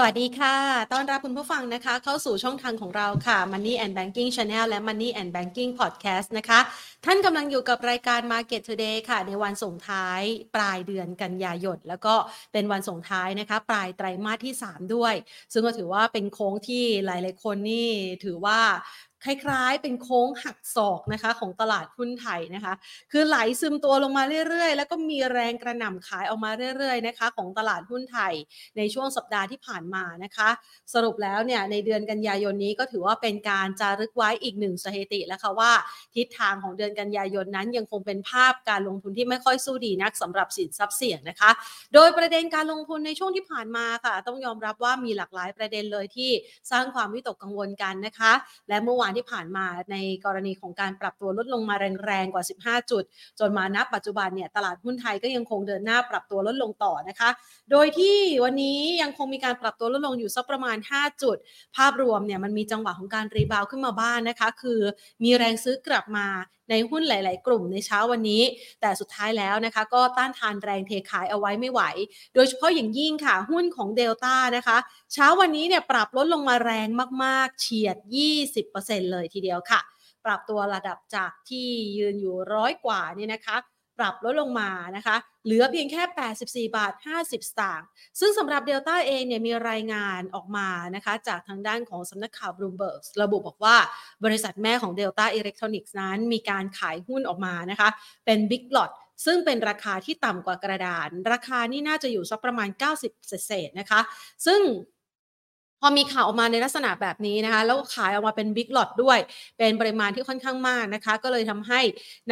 สวัสดีค่ะ ต้อนรับคุณผู้ฟังนะคะ เข้าสู่ช่องทางของเราค่ะ Money and Banking Channel และ Money and Banking Podcast นะคะ ท่านกำลังอยู่กับรายการ Market Today ค่ะ ในวันส่งท้ายปลายเดือนกันยายน แล้วก็เป็นวันส่งท้ายนะคะ ปลายไตรมาสที่ 3 ด้วย ซึ่งก็ถือว่าเป็นโค้งที่หลาย ๆ คนนี่ถือว่า คล้ายๆ เป็นโค้งหักศอกนะคะของตลาดหุ้นไทยนะคะ คือไหลซึมตัวลงมาเรื่อยๆ แล้วก็มีแรงกระหน่ำขายออกมาเรื่อยๆนะคะของตลาดหุ้นไทยในช่วงสัปดาห์ที่ผ่านมานะคะ สรุปแล้วเนี่ยในเดือนกันยายนนี้ก็ถือว่าเป็นการจารึกไว้อีกหนึ่งสถิติแล้วค่ะว่า ทิศทางของเดือนกันยายนนั้นยังคงเป็นภาพการลงทุนที่ไม่ค่อยสู้ดีนักสำหรับสินทรัพย์เสี่ยงนะคะ โดยประเด็นการลงทุนในช่วงที่ผ่านมาค่ะ ต้องยอมรับว่ามีหลากหลายประเด็นเลยที่สร้างความวิตกกังวลกันนะคะ และเมื่อวานที่ผ่านมาในกรณีของการปรับตัวลดลงมาแรงๆกว่า 15 จุด จนมานับปัจจุบันเนี่ยตลาดหุ้นไทยก็ยังคงเดินหน้าปรับตัวลดลงต่อนะคะ โดยที่วันนี้ยังคงมีการปรับตัวลดลงอยู่สักประมาณ 5 จุด ภาพรวมเนี่ยมันมีจังหวะของการรีบาวขึ้นมาบ้านนะคะ คือมีแรงซื้อกลับมา ในหุ้นหลาย ๆ กลุ่มในเช้าวันนี้ แต่สุดท้ายแล้วนะคะก็ต้านทานแรงเทขายเอาไว้ไม่ไหว โดยเฉพาะอย่างยิ่งค่ะ หุ้นของเดลต้านะคะ เช้าวันนี้เนี่ยปรับลดลงมาแรงมาก ๆ เฉียด 20%เลยทีเดียวค่ะ ปรับตัวระดับจากที่ยืนอยู่ร้อยกว่านี่นะคะ ปรับลดลงมานะคะ เหลือเพียงแค่ 84 บาท 50 สตางค์ซึ่งสำหรับเดลต้าเองเนี่ยมีรายงานออกมานะคะจากทางด้านของสำนักข่าวบลูเบิร์กระบุบอกว่าบริษัทแม่ของ Delta Electronics นั้นมีการขายหุ้นออกมานะคะ เป็น Big Lot ซึ่งเป็นราคาที่ต่ำกว่ากระดาน ราคานี่น่าจะอยู่สักประมาณ 90 เศษๆนะคะ ซึ่ง พอมีข่าวออกมาในลักษณะแบบนี้นะคะ แล้วขายออกมาเป็นบิ๊กหลอดด้วย เป็นปริมาณที่ค่อนข้างมากนะคะ ก็เลยทำให้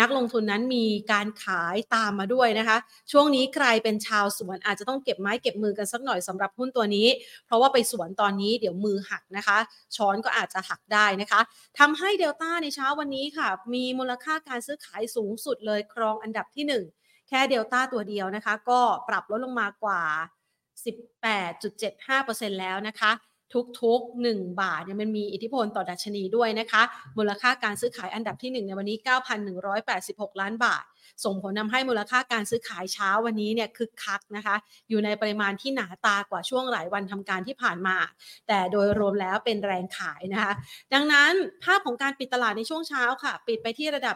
นักลงทุนนั้นมีการขายตามมาด้วยนะคะ ช่วงนี้ใครเป็นชาวสวนอาจจะต้องเก็บไม้เก็บมือกันสักหน่อยสำหรับหุ้นตัวนี้ เพราะว่าไปสวนตอนนี้เดี๋ยวมือหักนะคะ ช้อนก็อาจจะหักได้นะคะทำให้เดลต้าในเช้าวันนี้ค่ะ มีมูลค่าการซื้อขายสูงสุดเลยครองอันดับที่ 1 แค่เดลต้าตัวเดียวนะคะ ก็ปรับลดลงมากว่า 18.75%แล้วนะคะ ทุกๆ 1 บาทเนี่ยมันมีอิทธิพลต่อดัชนีด้วยนะคะ มูลค่าการซื้อขายอันดับที่ 1 ในวันนี้ 9,186 ล้านบาท ส่งผลทำให้มูลค่าการซื้อขายเช้าวันนี้เนี่ยคึกคักนะคะ อยู่ในปริมาณที่หนาตากว่าช่วงหลายวันทำการที่ผ่านมา แต่โดยรวมแล้วเป็นแรงขายนะคะ ดังนั้นภาพของการปิดตลาดในช่วงเช้าค่ะ ปิดไปที่ระดับ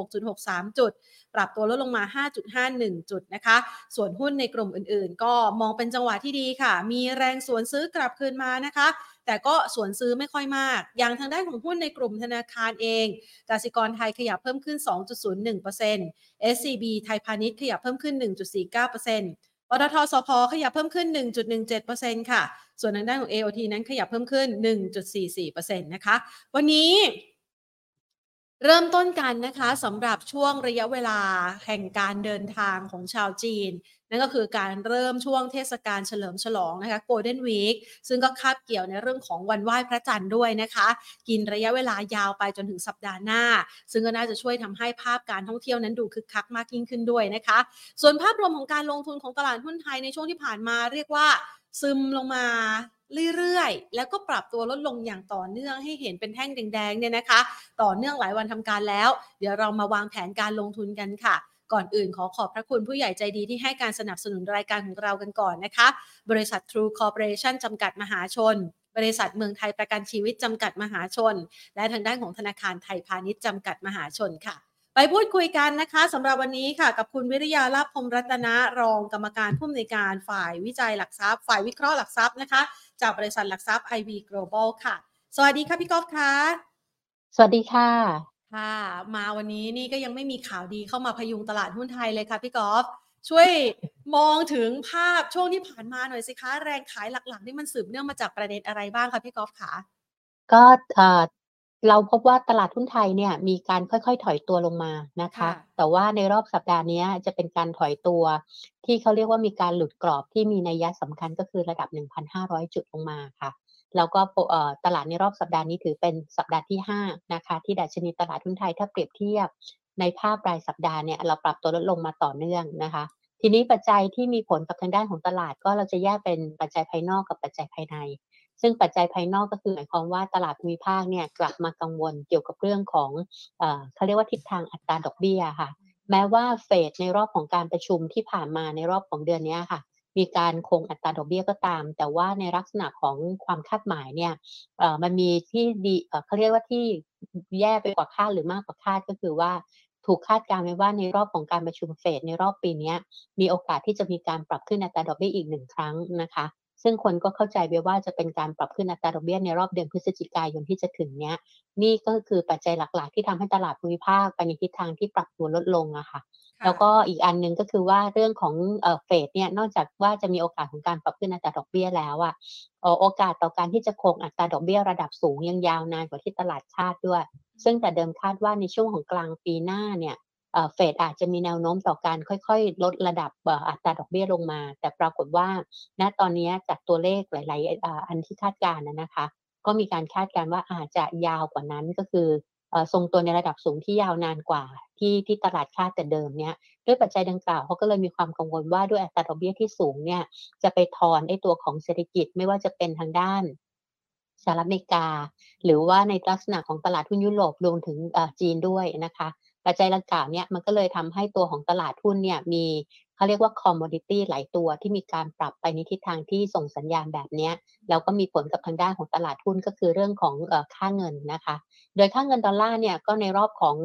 1,476.63 จุด ปรับตัวลดลงมา 5.51 จุดนะคะ ส่วนหุ้นในกลุ่มอื่นๆ ก็มองเป็นจังหวะที่ดีค่ะ มีแรงสวนซื้อกลับคืนมานะคะ แต่ก็สวนซื้อไม่ค่อยมาก อย่างทางด้านของหุ้นในกลุ่มธนาคารเองกสิกรไทยขยับเพิ่มขึ้น 2.01% SCB ไทยพาณิชย์ขยับเพิ่มขึ้น 1.49%ปตทสพขยับเพิ่มขึ้น 1.17%ค่ะ ส่วนทางด้านของ AOT นั้นขยับเพิ่มขึ้น 1.44%นะคะ วันนี้ เริ่มต้นกันนะคะสำหรับช่วงระยะเวลาแห่งการเดินทางของชาวจีน นั่นก็คือการเริ่มช่วงเทศกาลเฉลิมฉลองนะคะ Golden Week ซึ่งก็คาบเกี่ยวในเรื่องของวันไหว้พระจันทร์ด้วยนะคะ กินระยะเวลายาวไปจนถึงสัปดาห์หน้า ซึ่งก็น่าจะช่วยทำให้ภาพการท่องเที่ยวนั้นดูคึกคักมากยิ่งขึ้นด้วยนะคะ ส่วนภาพรวมของการลงทุนของตลาดหุ้นไทยในช่วงที่ผ่านมาเรียกว่าซึมลงมาเรื่อยๆ แล้วก็ปรับตัวลดลงอย่างต่อเนื่องให้เห็นเป็นแท่งแดงๆเนี่ยนะคะ ต่อเนื่องหลายวันทำการแล้ว เดี๋ยวเรามาวางแผนการลงทุนกันค่ะ ก่อนอื่นขอขอบพระคุณผู้ใหญ่ใจดีที่ให้การสนับสนุนรายการของเรากันก่อนนะคะ บริษัท True Corporation จำกัดมหาชน บริษัทเมืองไทยประกันชีวิตจำกัดมหาชน และทางด้านของธนาคารไทยพาณิชย์จำกัดมหาชนค่ะไปพูดคุยกันนะคะสำหรับวันนี้ค่ะ กับคุณวิริยาลาภพรมรัตนะรองกรรมการผู้อำนวยการฝ่ายวิจัยหลักทรัพย์ ฝ่ายวิเคราะห์หลักทรัพย์นะคะ จากบริษัทหลักทรัพย์ IV Global ค่ะ สวัสดีค่ะพี่กอล์ฟค่ะ สวัสดีค่ะ ค่ะ มาวันนี้นี่ก็ยังไม่มีข่าวดีเข้ามาพยุงตลาดหุ้นไทยเลยค่ะพี่กอล์ฟช่วยมองถึงภาพช่วงที่ผ่านมาหน่อยสิคะ แรงขายหลักๆนี่มันสืบเนื่องมาจากประเด็นอะไรบ้างคะพี่กอล์ฟคะก็ เอ่อเราพบว่าตลาดหุ้นไทยเนี่ยมีการค่อยๆ ถอยตัวลงมานะคะค่ะแต่ว่าในรอบสัปดาห์เนี้ยจะเป็นการถอยตัว ที่เขาเรียกว่ามีการหลุดกรอบที่มีนัยยะสำคัญก็คือระดับ 1,500 จุดลงมาค่ะ แล้วก็เอ่อตลาดในรอบสัปดาห์นี้ถือเป็นสัปดาห์ที่ 5 นะคะ ที่ดัชนีตลาดหุ้นไทยถ้าเปรียบเทียบ ในภาพรายสัปดาห์เนี่ยเราปรับตัวลดลงมาต่อเนื่องนะคะ ทีนี้ปัจจัยที่มีผลกับทางด้านของตลาดก็เราจะแยกเป็นปัจจัยภายนอกกับปัจจัยภายใน ซึ่งปัจจัยภายนอกก็คือหมายความว่าตลาดภูมิภาคเนี่ยกลับมากังวลเกี่ยวกับเรื่องของเขาเรียกว่าทิศทางอัตราดอกเบี้ยค่ะ แม้ว่าเฟดในรอบของการประชุมที่ผ่านมาในรอบของเดือนนี้ค่ะ มีการคงอัตราดอกเบี้ยก็ตาม แต่ว่าในลักษณะของความคาดหมายเนี่ยมันมีที่ดีเขาเรียกว่าที่แย่ไปกว่าคาดหรือมากกว่าคาดก็คือว่าถูกคาดการณ์ไว้ว่าในรอบของการประชุมเฟดในรอบปีนี้มีโอกาสที่จะมีการปรับขึ้นอัตราดอกเบี้ยอีกหนึ่งครั้งนะคะ ซึ่งคนก็เข้าใจไปว่าจะเป็นการปรับขึ้นอัตราดอกเบี้ยในรอบเดือนพฤศจิกายนที่จะถึงเนี้ย นี่ก็คือปัจจัยหลักๆ ที่ทำให้ตลาดภูมิภาคไปในทิศทางที่ปรับตัวลดลงอะค่ะ แล้วก็อีกอันหนึ่งก็คือว่าเรื่องของเฟดเนี่ยนอกจากว่าจะมีโอกาสของการปรับขึ้นอัตราดอกเบี้ยแล้วอะโอกาสต่อการที่จะคงอัตราดอกเบี้ยระดับสูงยังยาวนานกว่าที่ตลาดคาดด้วย ซึ่งแต่เดิมคาดว่าในช่วงของกลางปีหน้าเนี่ย เฟดอาจจะมีแนวโน้มต่อการค่อยๆ ลดระดับอัตราดอกเบี้ยลงมา แต่ปรากฏว่า ณตอนนี้จากตัวเลขหลาย ๆ อันที่คาดการณ์นะคะ ก็มีการคาดการณ์ว่าอาจจะยาวกว่านั้นก็คือทรงตัวในระดับสูงที่ยาวนานกว่า ที่ที่ตลาดคาดแต่เดิมเนี่ยด้วยปัจจัยดังกล่าวเขาก็เลยมีความกังวลว่าด้วยอัตราดอกเบี้ยที่สูงเนี่ยจะไปทอนไอ้ตัวของเศรษฐกิจไม่ว่าจะเป็นทางด้านสหรัฐอเมริกา หรือว่าในลักษณะของตลาดหุ้นยุโรปรวมถึงจีนด้วยนะคะ ปัจจัยดังกล่าวเนี่ยมันก็เลยทำให้ตัวของตลาดหุ้นเนี่ยมีเขาเรียกว่าคอมมอดิตี้หลายตัวที่มีการปรับไปในทิศทางที่ส่งสัญญาณแบบนี้แล้วก็มีผลกับทางด้านของตลาดหุ้นก็คือเรื่องของค่าเงินนะคะ โดยค่าเงินดอลลาร์เนี่ยก็ในรอบของ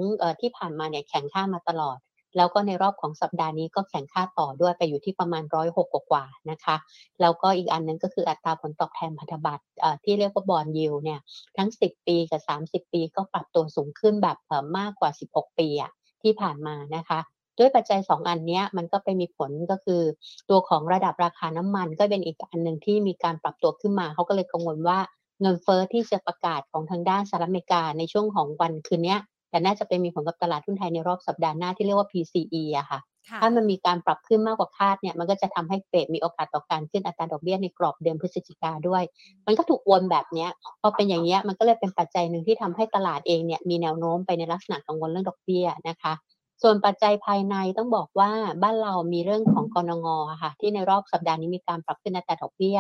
ที่ผ่านมาเนี่ยแข็งค่ามาตลอด แล้วก็ในรอบของสัปดาห์นี้ก็แข่งค่าต่อด้วยไปอยู่ที่ประมาณร้อยหกกว่านะคะ แล้วก็อีกอันนึงก็คืออัตราผลตอบแทนพันธบัตรที่เรียกว่าบอลยิวเนี่ยทั้ง 10 ปีกับ 30 ปีก็ปรับตัวสูงขึ้นแบบมากกว่า 16 ปีอะที่ผ่านมานะคะด้วยปัจจัย 2 อันนี้มันก็ไปมีผลก็คือตัวของระดับราคาน้ำมันก็เป็นอีกอันหนึ่งที่มีการปรับตัวขึ้นมา เขาก็เลยกังวลว่าเงินเฟอ้อที่จะประกาศของทางด้านสหรัฐอเมริกาในช่วงของวันคืนนี้ แต่น่าจะเป็นมีผลกับตลาดหุ้นไทยในรอบสัปดาห์หน้าที่เรียกว่า PCE อะค่ะ ถ้ามันมีการปรับขึ้นมากกว่าคาดเนี่ย มันก็จะทำให้เฟดมีโอกาสต่อการขึ้นอัตราดอกเบี้ยในกรอบเดือนพฤศจิกาด้วย มันก็ถูกวนแบบนี้พอเป็นอย่างนี้มันก็เลยเป็นปัจจัยหนึ่งที่ทำให้ตลาดเองเนี่ยมีแนวโน้มไปในลักษณะกังวลเรื่องดอกเบี้ยนะคะ ส่วนปัจจัยภายในต้องบอกว่าบ้านเรามีเรื่องของกรงงค่ะ ที่ในรอบสัปดาห์นี้มีการปรับขึ้นอัตราดอกเบี้ย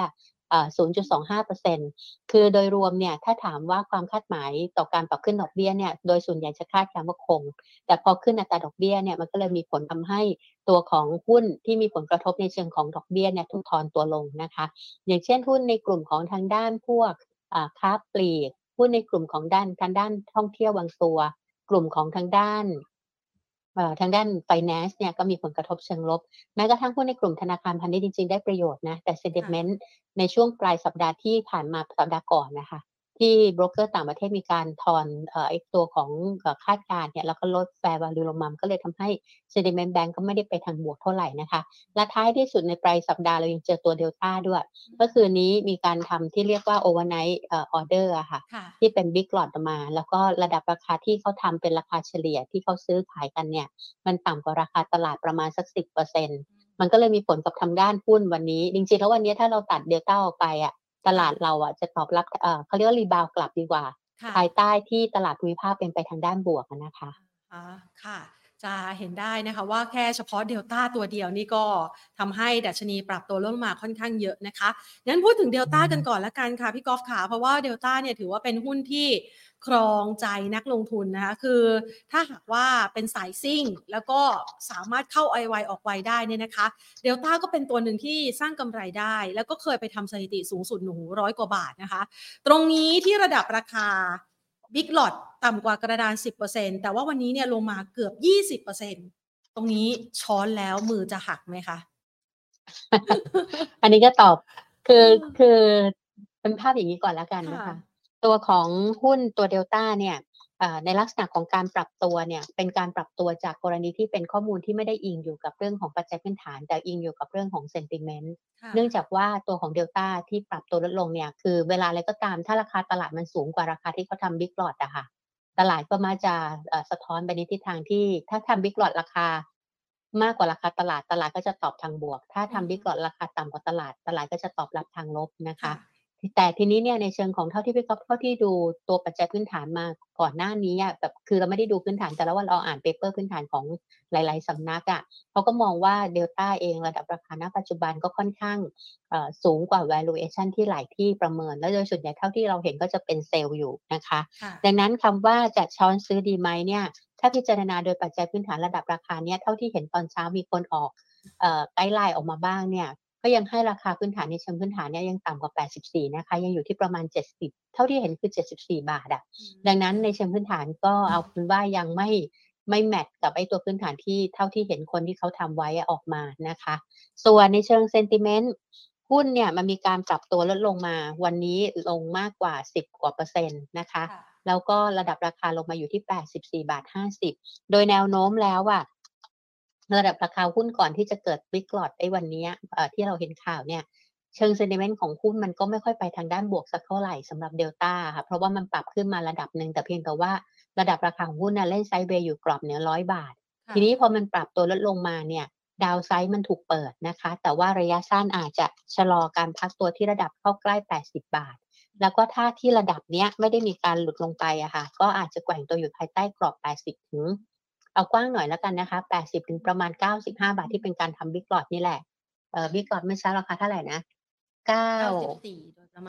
0.25%คือโดยรวมเนี่ยถ้าถามว่าความคาดหมายต่อการปรับขึ้นดอกเบี้ยเนี่ยโดยส่วนใหญ่จะคาดการว่าคง แต่พอขึ้นอัตราดอกเบี้ยเนี่ยมันก็เลยมีผลทำให้ตัวของหุ้นที่มีผลกระทบในเชิงของดอกเบี้ยเนี่ยถูกทอนตัวลงนะคะ อย่างเช่นหุ้นในกลุ่มของทางด้านพวกค้าปลีกหุ้นในกลุ่มของด้านทางด้านท่องเที่ยวบางตัว กลุ่มของทางด้าน ทางด้าน finance เนี่ยก็มีผลกระทบเชิงลบ แม้กระทั่งหุ้นในกลุ่มธนาคารพาณิชย์จริงๆ ได้ประโยชน์นะ แต่ sentiment ในช่วงปลายสัปดาห์ที่ผ่านมาสัปดาห์ก่อนนะคะ ที่โบรกเกอร์ต่างประเทศมีการทอนเอ่อตัวของคาดการณ์เนี่ยแล้วก็ลด fair value ลงมาก็เลยทำให้ sentiment bank ก็ไม่ได้ไปทางบวกเท่าไหร่นะคะ และท้ายที่สุดในปลายสัปดาห์เรายังเจอตัวเดลต้าด้วยก็คือนี้มีการทำที่เรียกว่า overnight เอ่อ order อะค่ะ ที่เป็น big lot มา แล้วก็ระดับราคาที่เขาทำเป็นราคาเฉลี่ยที่เขาซื้อขายกันเนี่ย มันต่ำกว่าราคาตลาดประมาณสักสิบเปอร์เซ็นมันก็เลยมีผลกับทางด้านหุ้นวันนี้ จริงๆแล้ววันนี้ถ้าเราตัดเดลต้าออกไปอะ ตลาดเราอะจะตอบรับเอ่อเขาเรียกว่ารีบาวกลับดีกว่า ภายใต้ที่ตลาดภูมิภาคเป็นไปทางด้านบวกนะคะค่ะ จะเห็นได้นะคะว่าแค่เฉพาะเดลต้าตัวเดียวนี่ก็ทำให้ดัชนีปรับตัวลงมาค่อนข้างเยอะนะคะงั้นพูดถึงเดลต้ากันก่อนละกันค่ะพี่กอล์ฟขาเพราะว่าเดลต้าเนี่ยถือว่าเป็นหุ้นที่ครองใจนักลงทุนนะคะคือถ้าหากว่าเป็นสายซิ่ง แล้วก็สามารถเข้าไอไวออกไวได้เนี่ยนะคะเดลต้าก็เป็นตัวหนึ่งที่สร้างกำไรได้ แล้วก็เคยไปทำสถิติสูงสุดหนูร้อยกว่าบาทนะคะ ตรงนี้ที่ระดับราคา บิ๊กหลอดต่ำกว่ากระดาน 10%แต่ว่าวันนี้เนี่ยลงมาเกือบ 20%ตรงนี้ช้อนแล้วมือจะหักไหมคะ อันนี้ก็ตอบคือคือเป็นภาพอย่างนี้ก่อนแล้วกันนะคะ ตัวของหุ้นตัวเดลต้าเนี่ย ในลักษณะของการปรับตัวเนี่ยเป็นการปรับตัวจากกรณีที่เป็นข้อมูลที่ไม่ได้อิงอยู่กับเรื่องของปัจจัยพื้นฐาน แต่อิงอยู่กับเรื่องของเซนติเมนต์เนื่องจากว่าตัวของเดลต้าที่ปรับตัวลดลงเนี่ยคือเวลาอะไรก็ตามถ้าราคาตลาดมันสูงกว่าราคาที่เขาทำบิ๊กหลอดอะค่ะตลาดก็มาจะสะท้อนไปในทิศทางที่ ถ้าทำ Big Lot ราคามากกว่าราคาตลาดตลาดก็จะตอบทางบวก ถ้าทำ Big Lot ราคาต่ำกว่าตลาด ตลาดก็จะตอบรับทางลบนะคะ แต่ทีนี้เนี่ยในเชิงของเท่าที่พี่กอล์ฟเท่าที่ดูตัวปัจจัยพื้นฐานมาก่อนหน้านี้อะแบบคือเราไม่ได้ดูพื้นฐานแต่ละวันเราอ่าน paper พื้นฐานของหลาย ๆสำนักอะเขาก็มองว่าเดลต้าเองระดับราคาณปัจจุบันก็ค่อนข้างสูงกว่า valuation ที่หลายที่ประเมิน แล้วโดยส่วนใหญ่เท่าที่เราเห็นก็จะเป็น sell อยู่นะคะ ดังนั้นคำว่าจะช้อนซื้อดีไหมเนี่ยถ้าพิจารณาโดยปัจจัยพื้นฐานระดับราคาเนี่ยเท่าที่เห็นตอนเช้ามีคนออก guideline ออกมาบ้างเนี่ย ก็ยังให้ราคาพื้นฐานในเชิงพื้นฐานเนี่ยยังต่ำกว่า 84 นะคะ ยังอยู่ที่ประมาณ 70 เท่าที่เห็นคือ 74 บาทอะดังนั้นในเชิงพื้นฐานก็เอาเป็นว่ายังไม่ไม่ match กับไอ้ตัวพื้นฐานที่เท่าที่เห็นคนที่เขาทำไว้ออกมานะคะ ส่วนในเชิง sentiment หุ้นเนี่ยมันมีการปรับตัวลดลงมา วันนี้ลงมากกว่า 10 กว่าเปอร์เซ็นต์นะคะ แล้วก็ระดับราคาลงมาอยู่ที่ 84 บาท 50 โดยแนวโน้มแล้วอะ ระดับราคาหุ้นก่อนที่จะเกิดวิกฤตไอ้วันนี้ที่เราเห็นข่าวเนี่ยเชิงเซนิเมนต์ของหุ้นมันก็ไม่ค่อยไปทางด้านบวกสักเท่าไหร่สำหรับเดลต้าค่ะเพราะว่ามันปรับขึ้นมาระดับหนึ่งแต่เพียงแต่ว่าระดับราคาของหุ้นน่ะเล่นไซด์เวย์อยู่กรอบเหนือร้อยบาท ทีนี้พอมันปรับตัวลดลงมาเนี่ยดาวไซด์มันถูกเปิดนะคะ แต่ว่าระยะสั้นอาจจะชะลอการพักตัวที่ระดับเข้าใกล้ 80 บาท แล้วก็ถ้าที่ระดับเนี้ยไม่ได้มีการหลุดลงไปอะค่ะก็อาจจะแกว่งตัวอยู่ภายใต้กรอบ 80 ถึง เอากว้างหน่อยแล้วกันนะคะ 80 ถึงประมาณ 95 บาทที่เป็นการทำบิ๊กหลอดนี่แหละ เอ่อบิ๊กหลอดไม่ใช่ราคาเท่าไหร่นะ9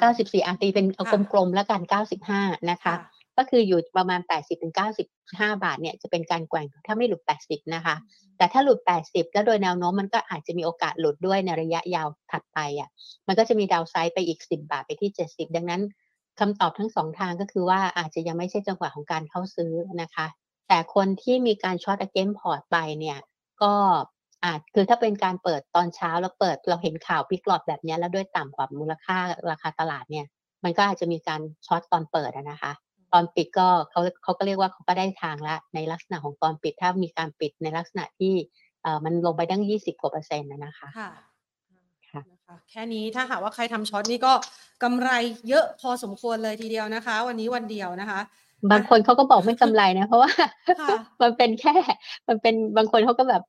94อาตีเป็นเอากลมๆแล้วกัน 95 นะคะ ก็คืออยู่ประมาณ 80 ถึง 95 บาทเนี่ยจะเป็นการแกว่งถ้าไม่หลุด 80 นะคะ แต่ถ้าหลุด 80 แล้วโดยแนวโน้มมันก็อาจจะมีโอกาสหลุดด้วยในระยะยาวถัดไปอะ มันก็จะมี downside ไปอีก 10 บาทไปที่ 70 ดังนั้นคำตอบทั้งสองทางก็คือว่าอาจจะยังไม่ใช่จังหวะของการเข้าซื้อนะคะ แต่คนที่มีการ short against port ไปเนี่ย ก็อาจคือถ้าเป็นการเปิดตอนเช้าแล้วเปิดเราเห็นข่าว Big Lot แบบนี้แล้วด้วยต่ำกว่ามูลค่าราคาตลาดเนี่ย มันก็อาจจะมีการ short ตอนเปิดนะคะ ตอนปิดก็เขาเขาก็เรียกว่าเขาก็ได้ทางละในลักษณะของตอนปิดถ้ามีการปิดในลักษณะที่เอ่อมันลงไปตั้งยี่สิบกว่าเปอร์เซ็นต์นะคะค่ะค่ะนะคะแค่นี้ถ้าหากว่าใครทำช็อตนี่ก็กำไรเยอะพอสมควรเลยทีเดียวนะคะ วันนี้วันเดียวนะคะ บางคนเขาก็บอกไม่กำไรนะ เพราะว่าค่ะมันเป็นแค่ มันเป็นบางคนเขาก็แบบ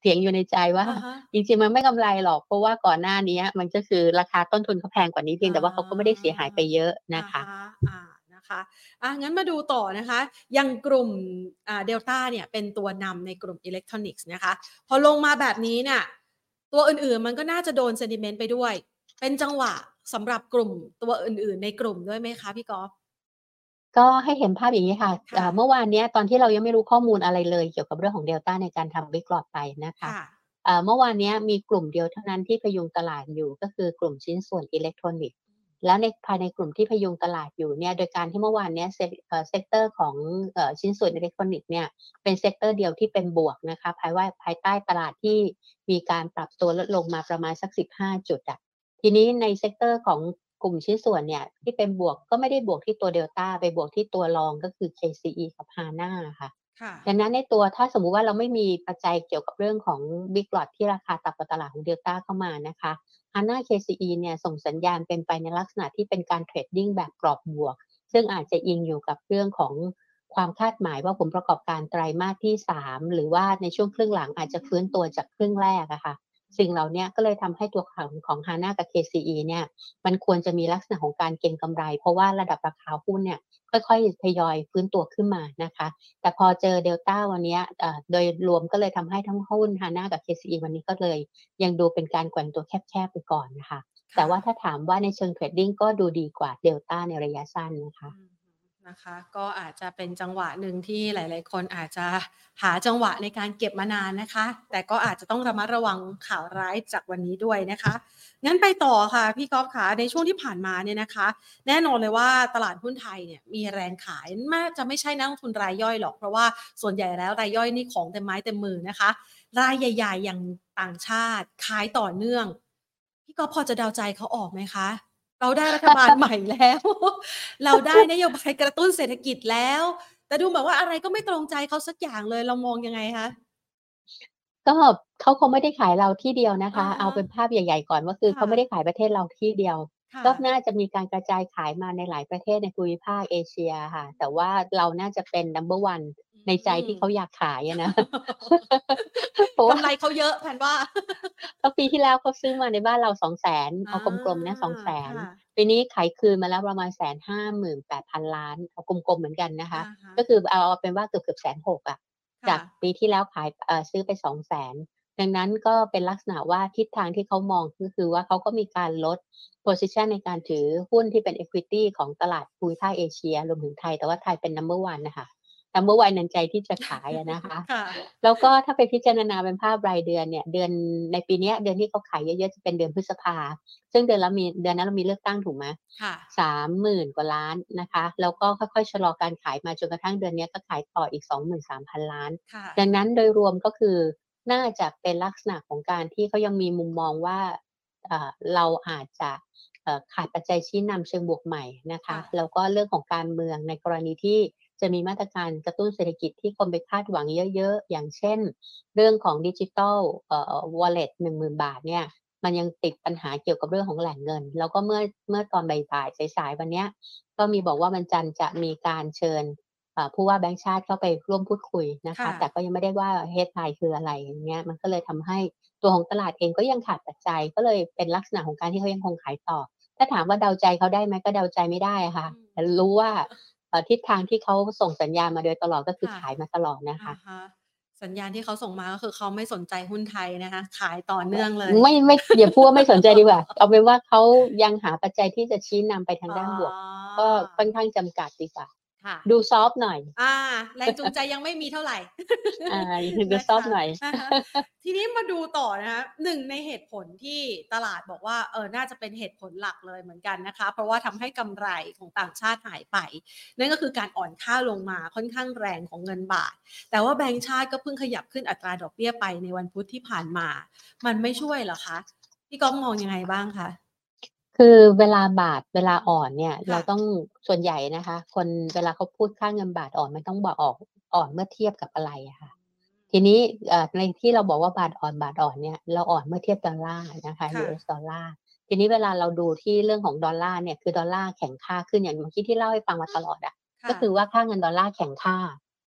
เถียงอยู่ในใจว่าอ่าฮะจริงๆมันไม่กำไรหรอก เพราะว่าก่อนหน้านี้มันก็คือราคาต้นทุนเขาแพงกว่านี้เพียงแต่ว่าเขาก็ไม่ได้เสียหายไปเยอะนะคะอ่าฮอ่านะคะอะงั้นมาดูต่อนะคะอย่างกลุ่มอ่าเดลต้าเนี่ยเป็นตัวนำในกลุ่มอิเล็กทรอนิกส์นะคะ พอลงมาแบบนี้เนี่ยตัวอื่นๆมันก็น่าจะโดน sentiment ไปด้วย เป็นจังหวะสำหรับกลุ่มตัวอื่นๆ ในกลุ่มด้วยไหมคะพี่กอล์ฟ ก็ให้เห็นภาพอย่างนี้ค่ะค่ะอ่าเมื่อวานเนี้ยตอนที่เรายังไม่รู้ข้อมูลอะไรเลย เกี่ยวกับเรื่องของเดลต้าในการทำ Big Lot ไปนะคะค่ะอ่าเมื่อวานเนี้ยมีกลุ่มเดียวเท่านั้นที่พยุงตลาดอยู่ก็คือกลุ่มชิ้นส่วนอิเล็กทรอนิกส์ แล้วในภายในกลุ่มที่พยุงตลาดอยู่เนี่ยโดยการที่เมื่อวานเนี้ย sec เอ่อ sector ของเอ่อชิ้นส่วนอิเล็กทรอนิกส์เนี่ยเป็น sector เดียวที่เป็นบวกนะคะภายว่าภายใต้ตลาดที่มีการปรับตัวลดลงมาประมาณสัก 15 จุดอะทีนี้ใน sector ของก ลุ่มชิ้นส่วนเนี่ย ที่เป็นบวกก็ไม่ได้บวกที่ตัวเดลต้าไปบวกที่ตัวรองก็คือ KCE กับ HANA ค่ะค่ะดังนั้นในตัวถ้าสมมุติว่าเราไม่มีปัจจัยเกี่ยวกับเรื่องของ Big Lot ที่ราคาต่ำกว่าตลาดของเดลต้าเข้ามานะคะ HANA KCE เนี่ยส่งสัญญาณเป็นไปในลักษณะที่เป็นการ trading แบบกรอบบวก ซึ่งอาจจะอิงอยู่กับเรื่องของความคาดหมายว่าผลประกอบการไตรมาสที่ 3 หรือว่าในช่วงครึ่งหลังอาจจะฟื้นตัวจากครึ่งแรกอะค่ะ สิ่งเหล่านี้ก็เลยทำให้ตัวของของ HANA กับ KCE เนี่ยมันควรจะมีลักษณะของการเก็งกำไร เพราะว่าระดับราคาหุ้นเนี่ยค่อยๆทยอยฟื้นตัวขึ้นมานะคะ แต่พอเจอเดลต้าวันนี้โดยรวมก็เลยทำให้ทั้งหุ้น HANA กับ KCE วันนี้ก็เลย ยังดูเป็นการแกว่งตัวแคบๆไปก่อนนะคะ แต่ว่าถ้าถามว่าในเชิงเทรดดิ้งก็ดูดีกว่าเดลต้าในระยะสั้นนะคะ นะคะ ก็อาจจะเป็นจังหวะหนึ่งที่หลาย ๆ คนอาจจะหาจังหวะในการเก็บมานานนะคะ แต่ก็อาจจะต้องระมัดระวังข่าวร้ายจากวันนี้ด้วยนะคะงั้นไปต่อค่ะพี่ก๊อฟคะในช่วงที่ผ่านมาเนี่ยนะคะ แน่นอนเลยว่าตลาดหุ้นไทยเนี่ยมีแรงขายน่าจะไม่ใช่นักลงทุนรายย่อยหรอก เพราะว่าส่วนใหญ่แล้วรายย่อยนี่ของเต็มไม้เต็มมือนะคะ รายใหญ่ ๆ อย่างต่างชาติขายต่อเนื่อง พี่ก๊อฟพอจะเดาใจเขาออกไหมคะ เราได้รัฐบาลใหม่แล้ว เราได้นโยบายกระตุ้นเศรษฐกิจแล้ว แต่ดูเหมือนว่าอะไรก็ไม่ตรงใจเขาสักอย่างเลยเรามองยังไงคะก็เขาคงไม่ได้ขายเราที่เดียวนะคะอ่าฮะเอาเป็นภาพใหญ่ ๆ ก่อนว่าคือค่ะเขาไม่ได้ขายประเทศเราที่เดียวค่ะ ก็น่าจะมีการกระจายขายมาในหลายประเทศในภูมิภาคเอเชียค่ะ แต่ว่าเราน่าจะเป็น number one ในใจที่เขาอยากขายอะนะเพราะว่ากำไรเขาเยอะแผนว่าเพราะปีที่แล้วเขาซื้อมาในบ้านเราสองแสนเอากลมๆนะสองแสนค่ะปีนี้ขายคืนมาแล้วประมาณแสนห้าหมื่นแปดพันล้านเอากลมๆเหมือนกันนะคะอ่าฮะก็คือเอาเอาเป็นว่าเกือบเกือบแสนหกอะค่ะจากปีที่แล้วขายเอ่อซื้อไปสองแสน ดังนั้นก็เป็นลักษณะว่าทิศทางที่เขามองก็คือว่าเขาก็มีการลด position ในการถือหุ้นที่เป็น equity ของตลาดภูมิภาคเอเชียรวมถึงไทย แต่ว่าไทยเป็น number one นะคะทำเมื่อวันนันใจที่จะขายอะนะคะค่ะแล้วก็ถ้าไปพิจารณาเป็นภาพรายเดือนเนี่ย เดือนในปีเนี้ยเดือนที่เขาขายเยอะๆจะเป็นเดือนพฤษภา ซึ่งเดือนละมีเดือนนั้นเรามีเลือกตั้งถูกไหมค่ะสามหมื่นกว่าล้านนะคะ แล้วก็ค่อยๆชะลอการขายมาจนกระทั่งเดือนเนี้ยก็ขายต่ออีกสองหมื่นสามพันล้านค่ะดังนั้นโดยรวมก็คือ น่าจะเป็นลักษณะของการที่เขายังมีมุมมองว่าเอ่อเราอาจจะเอ่อขาดปัจจัยชี้นำเชิงบวกใหม่นะคะค่ะแล้วก็เรื่องของการเมืองในกรณีที่จะมีมาตรการกระตุ้นเศรษฐกิจที่คนไปคาดหวังเยอะๆ อย่างเช่น เรื่องของดิจิทัลเอ่อ wallet หนึ่งหมื่นบาทเนี่ยมันยังติดปัญหาเกี่ยวกับเรื่องของแหล่งเงิน แล้วก็เมื่อเมื่อตอนบ่ายๆสายๆวันเนี้ยก็มีบอกว่าวันจันทร์จะมีการเชิญเอ่อ ผู้ว่าแบงค์ชาติเข้าไปร่วมพูดคุยนะคะค่ะแต่ก็ยังไม่ได้ว่าเฮดไลน์คืออะไรอย่างเงี้ยมันก็เลยทำให้ตัวของตลาดเองก็ยังขาดปัจจัยก็เลยเป็นลักษณะของการที่เขายังคงขายต่อ ถ้าถามว่าเดาใจเขาได้ไหมก็เดาใจไม่ได้อะค่ะอืมแต่รู้ว่าเอ่อทิศทางที่เขาส่งสัญญาณมาโดยตลอดก็คือค่ะขายมาตลอดนะคะอ่าฮะสัญญาณที่เขาส่งมาก็คือเขาไม่สนใจหุ้นไทยนะคะ ขายต่อเนื่องเลย ไม่ไม่อย่าพูดว่าไม่สนใจดีกว่า เอาเป็นว่าเขายังหาปัจจัยที่จะชี้นำไปทางด้านบวก ก็ค่อนข้างจำกัดดีกว่าค่ะ ดูซอฟต์หน่อย อ่า แรงจูงใจยังไม่มีเท่าไหร่ อ่าดูซอฟต์หน่อยะคะทีนี้มาดูต่อนะคะหนึ่งในเหตุผลที่ตลาดบอกว่าเออน่าจะเป็นเหตุผลหลักเลยเหมือนกันนะคะ เพราะว่าทำให้กำไรของต่างชาติหายไป นั่นก็คือการอ่อนค่าลงมาค่อนข้างแรงของเงินบาท แต่ว่าแบงก์ชาติก็เพิ่งขยับขึ้นอัตราดอกเบี้ยไปในวันพุธที่ผ่านมา มันไม่ช่วยเหรอคะพี่ก้องมองยังไงบ้างคะ คือเวลาบาทเวลาอ่อนเนี่ยค่ะเราต้องส่วนใหญ่นะคะ คนเวลาเขาพูดค่าเงินบาทอ่อนมันต้องบอกออกอ่อนเมื่อเทียบกับอะไรอะค่ะ ทีนี้เอ่อในที่เราบอกว่าบาทอ่อนบาทอ่อนเนี่ยเราอ่อนเมื่อเทียบดอลลาร์นะคะค่ะ US ดอลลาร์ทีนี้เวลาเราดูที่เรื่องของดอลลาร์เนี่ยคือดอลลาร์แข็งค่าขึ้นอย่างเมื่อกี้ที่เล่าให้ฟังมาตลอดอะค่ะก็คือว่าค่าเงินดอลลาร์แข็งค่า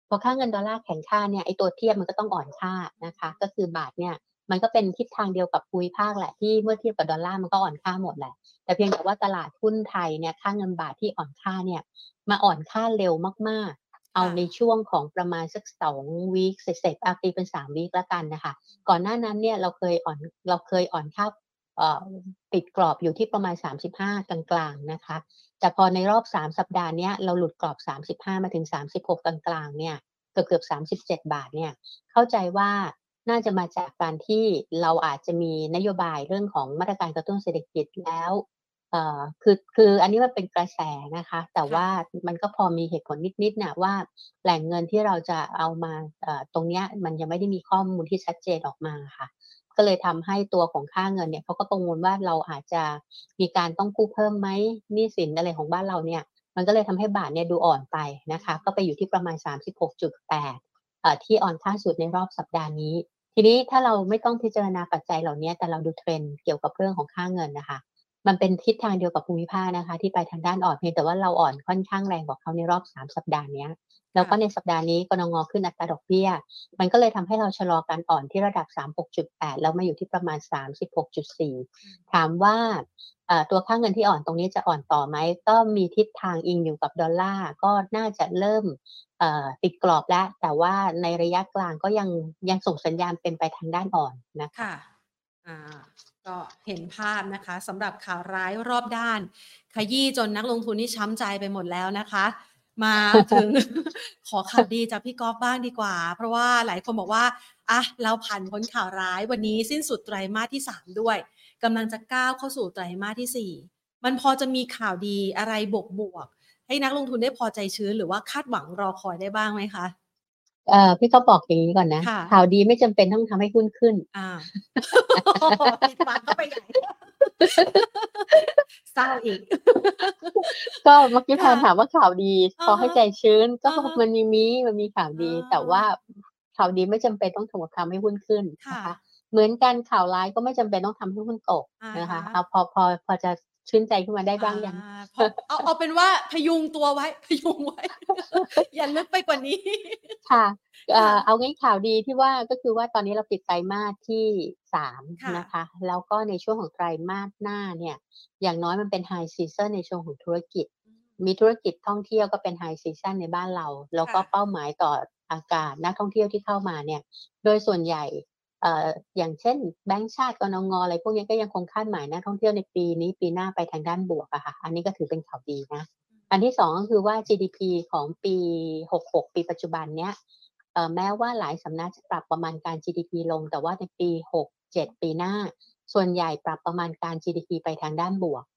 พอค่าเงินดอลลาร์แข็งค่าเนี่ยไอตัวเทียบมันก็ต้องอ่อนค่านะคะ ก็คือบาทเนี่ย มันก็เป็นทิศทางเดียวกับภูมิภาคแหละที่เมื่อเทียบกับดอลลาร์มันก็อ่อนค่าหมดแหละ แต่เพียงแต่ว่าตลาดหุ้นไทยเนี่ยค่าเงินบาทที่อ่อนค่าเนี่ยมาอ่อนค่าเร็วมากๆ เอาในช่วงของประมาณสักสองวีคเสร็จๆอาตีเป็นสามวีคแล้วกันนะคะก่อนหน้านั้นเนี่ยเราเคยอ่อนเราเคยอ่อนค่าติดกรอบอยู่ที่ประมาณ 35 กลางๆนะคะ แต่พอในรอบ 3 สัปดาห์เนี้ยเราหลุดกรอบ 35 มาถึง 36 กลางๆเนี่ยเกือบเกือบ37 บาทเนี่ยเข้าใจว่า น่าจะมาจากการที่เราอาจจะมีนโยบายเรื่องของมาตรการกระตุ้นเศรษฐกิจแล้วเอ่อคือคืออันนี้มันเป็นกระแสนะคะ แต่ว่ามันก็พอมีเหตุผลนิดๆนะว่าแหล่งเงินที่เราจะเอามาตรงเนี้ยมันยังไม่ได้มีข้อมูลที่ชัดเจนออกมาค่ะ ก็เลยทำให้ตัวของค่าเงินเนี่ยเขาก็กังวลว่าเราอาจจะมีการต้องกู้เพิ่มไหมหนี้สินอะไรของบ้านเราเนี่ย มันก็เลยทำให้บาทเนี่ยดูอ่อนไปนะคะ ก็ไปอยู่ที่ประมาณ 36.8ที่อ่อนค่าสุดในรอบสัปดาห์นี้ ทีนี้ถ้าเราไม่ต้องพิจารณาปัจจัยเหล่านี้ แต่เราดูเทรนด์เกี่ยวกับเรื่องของค่าเงินนะคะ มันเป็นทิศทางเดียวกับภูมิภาคนะคะ ที่ไปทางด้านอ่อนเพียงแต่ว่าเราอ่อนค่อนข้างแรงกว่าเขาในรอบ 3 สัปดาห์นี้ แล้วก็ในสัปดาห์นี้กนงขึ้นอัตราดอกเบี้ย มันก็เลยทำให้เราชะลอการอ่อนที่ระดับ 36.8 แล้วมาอยู่ที่ประมาณ 36.4 ถามว่าเอ่อตัวค่าเงินที่อ่อนตรงนี้จะอ่อนต่อไหม ก็มีทิศทางอิงอยู่กับดอลลาร์ก็น่าจะเริ่มเอ่อติดกรอบแล้ว แต่ว่าในระยะกลางก็ยังยังส่งสัญญาณเป็นไปทางด้านอ่อนนะคะค่ะอ่าก็เห็นภาพนะคะสำหรับข่าวร้ายรอบด้าน ขยี้จนนักลงทุนนี่ช้ำใจไปหมดแล้วนะคะ มาถึงขอข่าวดีจากพี่กอฟบ้างดีกว่า เพราะว่าหลายคนบอกว่าอะเราผ่านพ้นข่าวร้ายวันนี้สิ้นสุดไตรมาสที่ 3 ด้วยกำลังจะก้าวเข้าสู่ไตรมาสที่ 4 มันพอจะมีข่าวดีอะไรบวกบวกๆให้นักลงทุนได้พอใจชื้นหรือว่าคาดหวังรอคอยได้บ้างไหมคะเอ่อพี่ก็บอกอย่างนี้ก่อนนะค่ะข่าวดีไม่จำเป็นต้องทำให้หุ้นขึ้นอ่าปิดปากเข้าไปใหญ่ เศร้าอีก ก็เมื่อกี้พค่ะรถามว่าข่าวดีอ่าพอให้ใจชื้น ก็อ่าฮะมันมีมีมันมีข่าวดีอ่าแต่ว่าข่าวดีไม่จำเป็นต้องทำกับทำให้หุ้นขึ้นค่ะนะคะเหมือนกันข่าวร้ายก็ไม่จำเป็นต้องทำให้หุ้นตกอ่านะคะฮะเอาพอพอพอจะ ชื่นใจขึ้นมาได้บ้างยังอ่พอเอาเอาเป็นว่าพยุงตัวไว้ พยุงไว้ อย่าลึกไปกว่านี้ ค่ะเอ่อค่ะเอางั้นข่าวดีที่ว่าก็คือว่าตอนนี้เราปิดไตรมาสที่สามค่ะนะคะ แล้วก็ในช่วงของไตรมาสหน้าเนี่ย อย่างน้อยมันเป็นไฮซีซั n ในช่วงของธุรกิจ มีธุรกิจท่องเที่ยวก็เป็นไฮซีซั n ในบ้านเรา แล้วก็ค่ะเป้าหมายต่ออากาศนักท่องเที่ยวที่เข้ามาเนี่ย โดยส่วนใหญ่เอ่ออย่างเช่นแบงก์ชาติกนงอะไรพวกนี้ก็ยังคงคาดหมายนักท่องเที่ยวในปีนี้ปีหน้าไปทางด้านบวกอะค่ะ อันนี้ก็ถือเป็นข่าวดีนะ อันที่สองก็คือว่า GDP ของปี 66 ปีปัจจุบันเนี้ยเอ่อแม้ว่าหลายสำนักจะปรับประมาณการ GDP ลง แต่ว่าในปี 67 ปีหน้า ส่วนใหญ่ปรับประมาณการ GDP ไปทางด้านบวกค่ะเอ่อ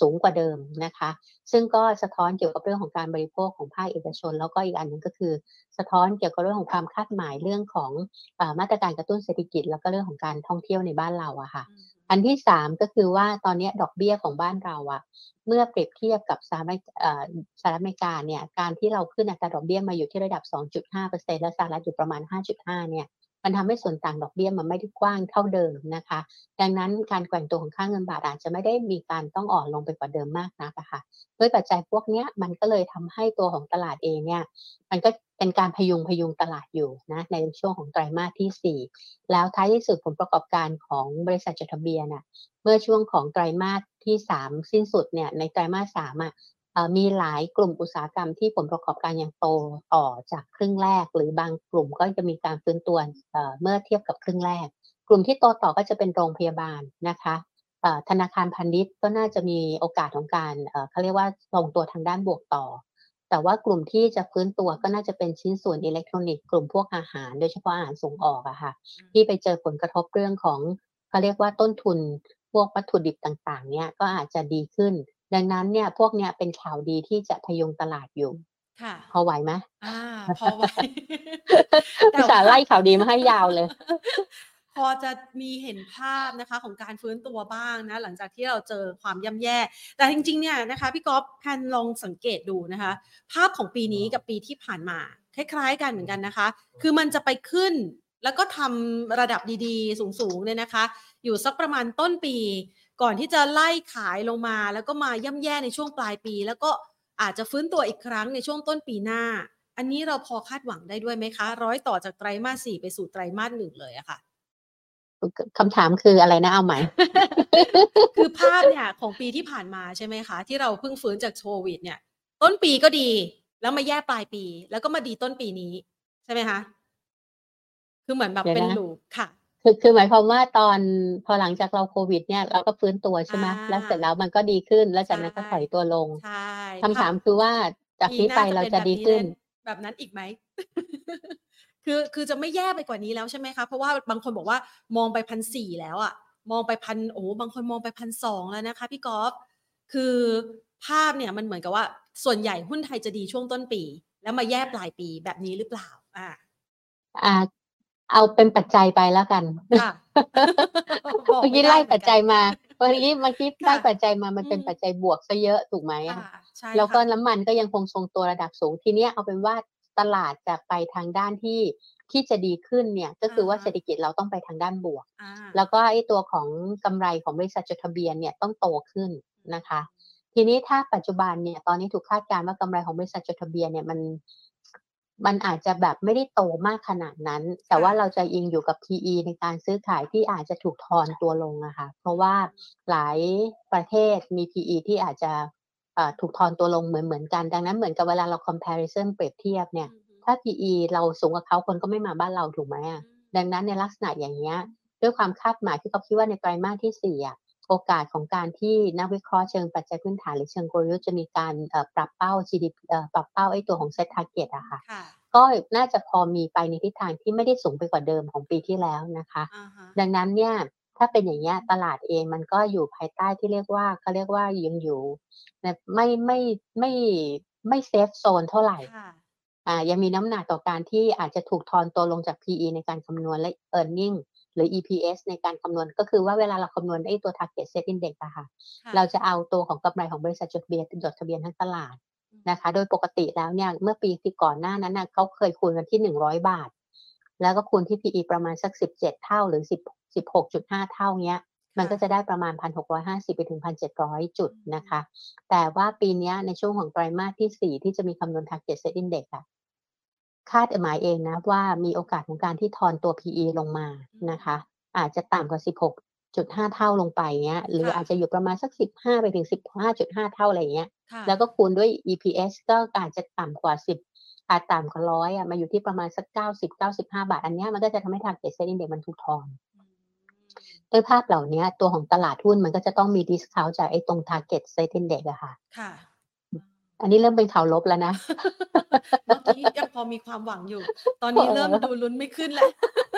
สูงกว่าเดิมนะคะ ซึ่งก็สะท้อนเกี่ยวกับเรื่องของการบริโภคของภาคเอกชน แล้วก็อีกอันหนึ่งก็คือ สะท้อนเกี่ยวกับเรื่องของความคาดหมายเรื่องของเออมาตรการกระตุ้นเศรษฐกิจ แล้วก็เรื่องของการท่องเที่ยวในบ้านเราอะค่ะอืมอันที่สามก็คือว่าตอนเนี้ยดอกเบี้ยของบ้านเราอะเมื่อเปรียบเทียบกับสหรัฐเอ่อสหรัฐอเมริกาเนี่ยการที่เราขึ้นอัตราดอกเบี้ยมาอยู่ที่ระดับ 2.5%และสหรัฐอยู่ประมาณ 5.5 เนี่ย มันทำให้ส่วนต่างดอกเบี้ยมันไม่ได้กว้างเท่าเดิมนะคะ ดังนั้นการแกว่งตัวของค่าเงินบาทอาจจะไม่ได้มีการต้องอ่อนลงไปกว่าเดิมมากนักะค่ะด้วยปัจจัยพวกนี้มันก็เลยทำให้ตัวของตลาดเองเนี่ยมันก็เป็นการพยุงพยุงตลาดอยู่นะในช่วงของไตรมาสที่ 4 แล้วท้ายที่สุดผลประกอบการของบริษัทจดทะเบียนน่ะเมื่อช่วงของไตรมาสที่ 3 สิ้นสุดเนี่ยในไตรมาส3อะเอ่อ มีหลายกลุ่มอุตสาหกรรมที่ผลประกอบการยังโตต่อจากครึ่งแรก หรือบางกลุ่มก็จะมีการฟื้นตัวเมื่อเทียบกับครึ่งแรก กลุ่มที่โตต่อก็จะเป็นโรงพยาบาลนะคะธนาคารพาณิชย์ก็น่าจะมีโอกาสของการเขาเรียกว่าทรงตัวทางด้านบวกต่อ แต่ว่ากลุ่มที่จะฟื้นตัวก็น่าจะเป็นชิ้นส่วนอิเล็กทรอนิกส์กลุ่มพวกอาหารโดยเฉพาะอาหารส่งออกอะค่ะที่ไปเจอผลกระทบเรื่องของเขาเรียกว่าต้นทุนพวกวัตถุดิบต่างๆ เนี่ยก็อาจจะดีขึ้น ดังนั้นเนี่ยพวกเนี้ยเป็นข่าวดีที่จะพยุงตลาดอยู่ ค่ะ พอไหวไหมอ่า พอไหวแต่อุตส่าห์ว่าไล่ข่าวดีมาให้ยาวเลย พอจะมีเห็นภาพนะคะของการฟื้นตัวบ้างนะ หลังจากที่เราเจอความย่ำแย่ แต่จริงๆเนี่ยนะคะพี่ก๊อฟแพนลองสังเกตดูนะคะ ภาพของปีนี้กับปีที่ผ่านมา คล้ายๆ กันเหมือนกันนะคะ คือมันจะไปขึ้นแล้วก็ทำระดับดีๆ สูงๆเนี่ยนะคะ อยู่สักประมาณต้นปี ก่อนที่จะไล่ขายลงมา แล้วก็มาย่ำแย่ในช่วงปลายปี แล้วก็อาจจะฟื้นตัวอีกครั้งในช่วงต้นปีหน้า อันนี้เราพอคาดหวังได้ด้วยไหมคะ ร้อยต่อจากไตรมาสสี่ไปสู่ไตรมาสหนึ่งเลยอะค่ะคำถามคืออะไรนะเอาใหม่ คือภาพเนี่ยของปีที่ผ่านมาใช่ไหมคะ ที่เราเพิ่งฟื้นจากโควิด เนี่ย ต้นปีก็ดี แล้วมาแย่ปลายปี แล้วก็มาดีต้นปีนี้ ใช่ไหมคะ คือเหมือนแบบเดี๋ยวเป็นนะลูปค่ะ คือคือหมายความว่าตอนพอหลังจากเราโควิดเนี่ยเราก็ฟื้นตัวใช่ไหมอ่าแล้วเสร็จแล้วมันก็ดีขึ้น แล้วจากนั้นก็ใช่ถอยตัวลงใช่คำถามคือว่าจากปีนี้หไปน้เราป็จะแบบดีขึ้นแแบบนั้นอีกไหมคือคือจะไม่แย่ไปกว่านี้แล้วใช่ไหมคะ เพราะว่าบางคนบอกว่ามองไปพันสี่แล้วอะมองไปพันโอ้บางคนมองไปพันสองแล้วนะคะ พี่กอล์ฟคือภาพเนี่ยมันเหมือนกับว่า ส่วนใหญ่หุ้นไทยจะดีช่วงต้นปี แล้วมาแย่ปลายปีแบบนี้หรือเปล่า อ่าอ่า เอาเป็นปัจจัยไปแล้วกันค่ะบเมื่อกี้ด้ไล่หมืปันจกันจัยมาเมื่อกี้เมื่อกี้ค่ะไล่ปัจจัยมามันเป็นอืมปัจจัยบวกซะเยอะถูกไหมอะค่ะใช่แล้วก็ค่ะน้ำมันก็ยังคงทรงตัวระดับสูงทีเนี้ยเอาเป็นว่าตลาดจะไปทางด้านที่ที่จะดีขึ้นเนี่ยก็คือว่าอ่าฮะเศรษฐกิจเราต้องไปทางด้านบวกอ่าแล้วก็ไอ้ตัวของกำไรของบริษัทจดทะเบียนเนี่ยต้องโตขึ้นนะคะ ทีนี้ถ้าปัจจุบันเนี่ยตอนนี้ถูกคาดการณ์ว่ากำไรของบริษัทจดทะเบียนเนี่ยมัน มันอาจจะแบบไม่ได้โตมากขนาดนั้น แต่ว่าเราจะอิงอยู่กับ PE ในการซื้อขายที่อาจจะถูกทอนตัวลงอะค่ะเพราะว่าหลายประเทศมี PE ที่อาจจะเอ่อถูกทอนตัวลงเหมือนเหมือนกัน ดังนั้นเหมือนกับเวลาเรา comparison เปรียบเทียบเนี่ย ถ้า PE เราสูงกว่าเขาคนก็ไม่มาบ้านเราถูกไหมอะดังนั้นในลักษณะอย่างเงี้ยด้วยความคาดหมายที่เขาคิดว่าในไตรมาสที่สี่อะ โอกาสของการที่นักวิเคราะห์เชิงปัจจัยพื้นฐานหรือเชิงกลยุทธ์จะมีการเอ่อปรับเป้า GDP เอ่อปรับเป้าไอ้ตัวของ set target อะค่ะค่ะ ก็น่าจะพอมีไปในทิศทางที่ไม่ได้สูงไปกว่าเดิมของปีที่แล้วนะคะอ่าฮะดังนั้นเนี่ยถ้าเป็นอย่างเงี้ยตลาดเองมันก็อยู่ภายใต้ที่เรียกว่าเขาเรียกว่ายังอยู่ในไม่ไม่ไม่ไม่เซฟโซนเท่าไหร่ค่ะอ่ายังมีน้ำหนักต่อการที่อาจจะถูกทอนตัวลงจาก PE ในการคำนวณและ earning หรือ EPS ในการคำนวณก็คือว่าเวลาเราคำนวณไอ้ตัว target set index อะค่ะค่ะ เราจะเอาตัวของกำไรของบริษัทจดทะเบียนจดทะเบียนทั้งตลาดนะคะ โดยปกติแล้วเนี่ยเมื่อปีที่ก่อนหน้านั้นน่ะเขาเคยคูณกันที่ 100 บาท แล้วก็คูณที่ PE ประมาณสัก 17 เท่าหรือ 10 16.5 เท่าเนี้ยมันก็จะได้ประมาณ 1,650 ไปถึง 1,700 จุดนะคะ แต่ว่าปีเนี้ยในช่วงของไตรมาสที่ 4 ที่จะมีคำนวณ target set index อะ คาดหมายเองนะว่ามีโอกาสของการที่ทอนตัว PE ลงมานะคะ อาจจะต่ำกว่า 16.5 เท่าลงไปเงี้ยหรือค่ะอาจจะอยู่ประมาณสัก 15 ไปถึง 15.5 เท่าอะไรเงี้ยค่ะแล้วก็คูณด้วย EPS ก็อาจจะต่ำกว่า 10 อาจต่ำกว่าร้อยอะมาอยู่ที่ประมาณสัก 90 95 บาท อันเนี้ยมันก็จะทำให้ target set index มันถูกทอนอืมด้วยภาพเหล่านี้ตัวของตลาดหุ้นมันก็จะต้องมี discount จากไอ้ตรง target set index อะค่ะค่ะ อันนี้เริ่มเป็นข่าวลบแล้วนะ เมื่อกี้ยังพอมีความหวังอยู่ ตอนนี้เริ่มดูลุ้นไม่ขึ้นแล้ว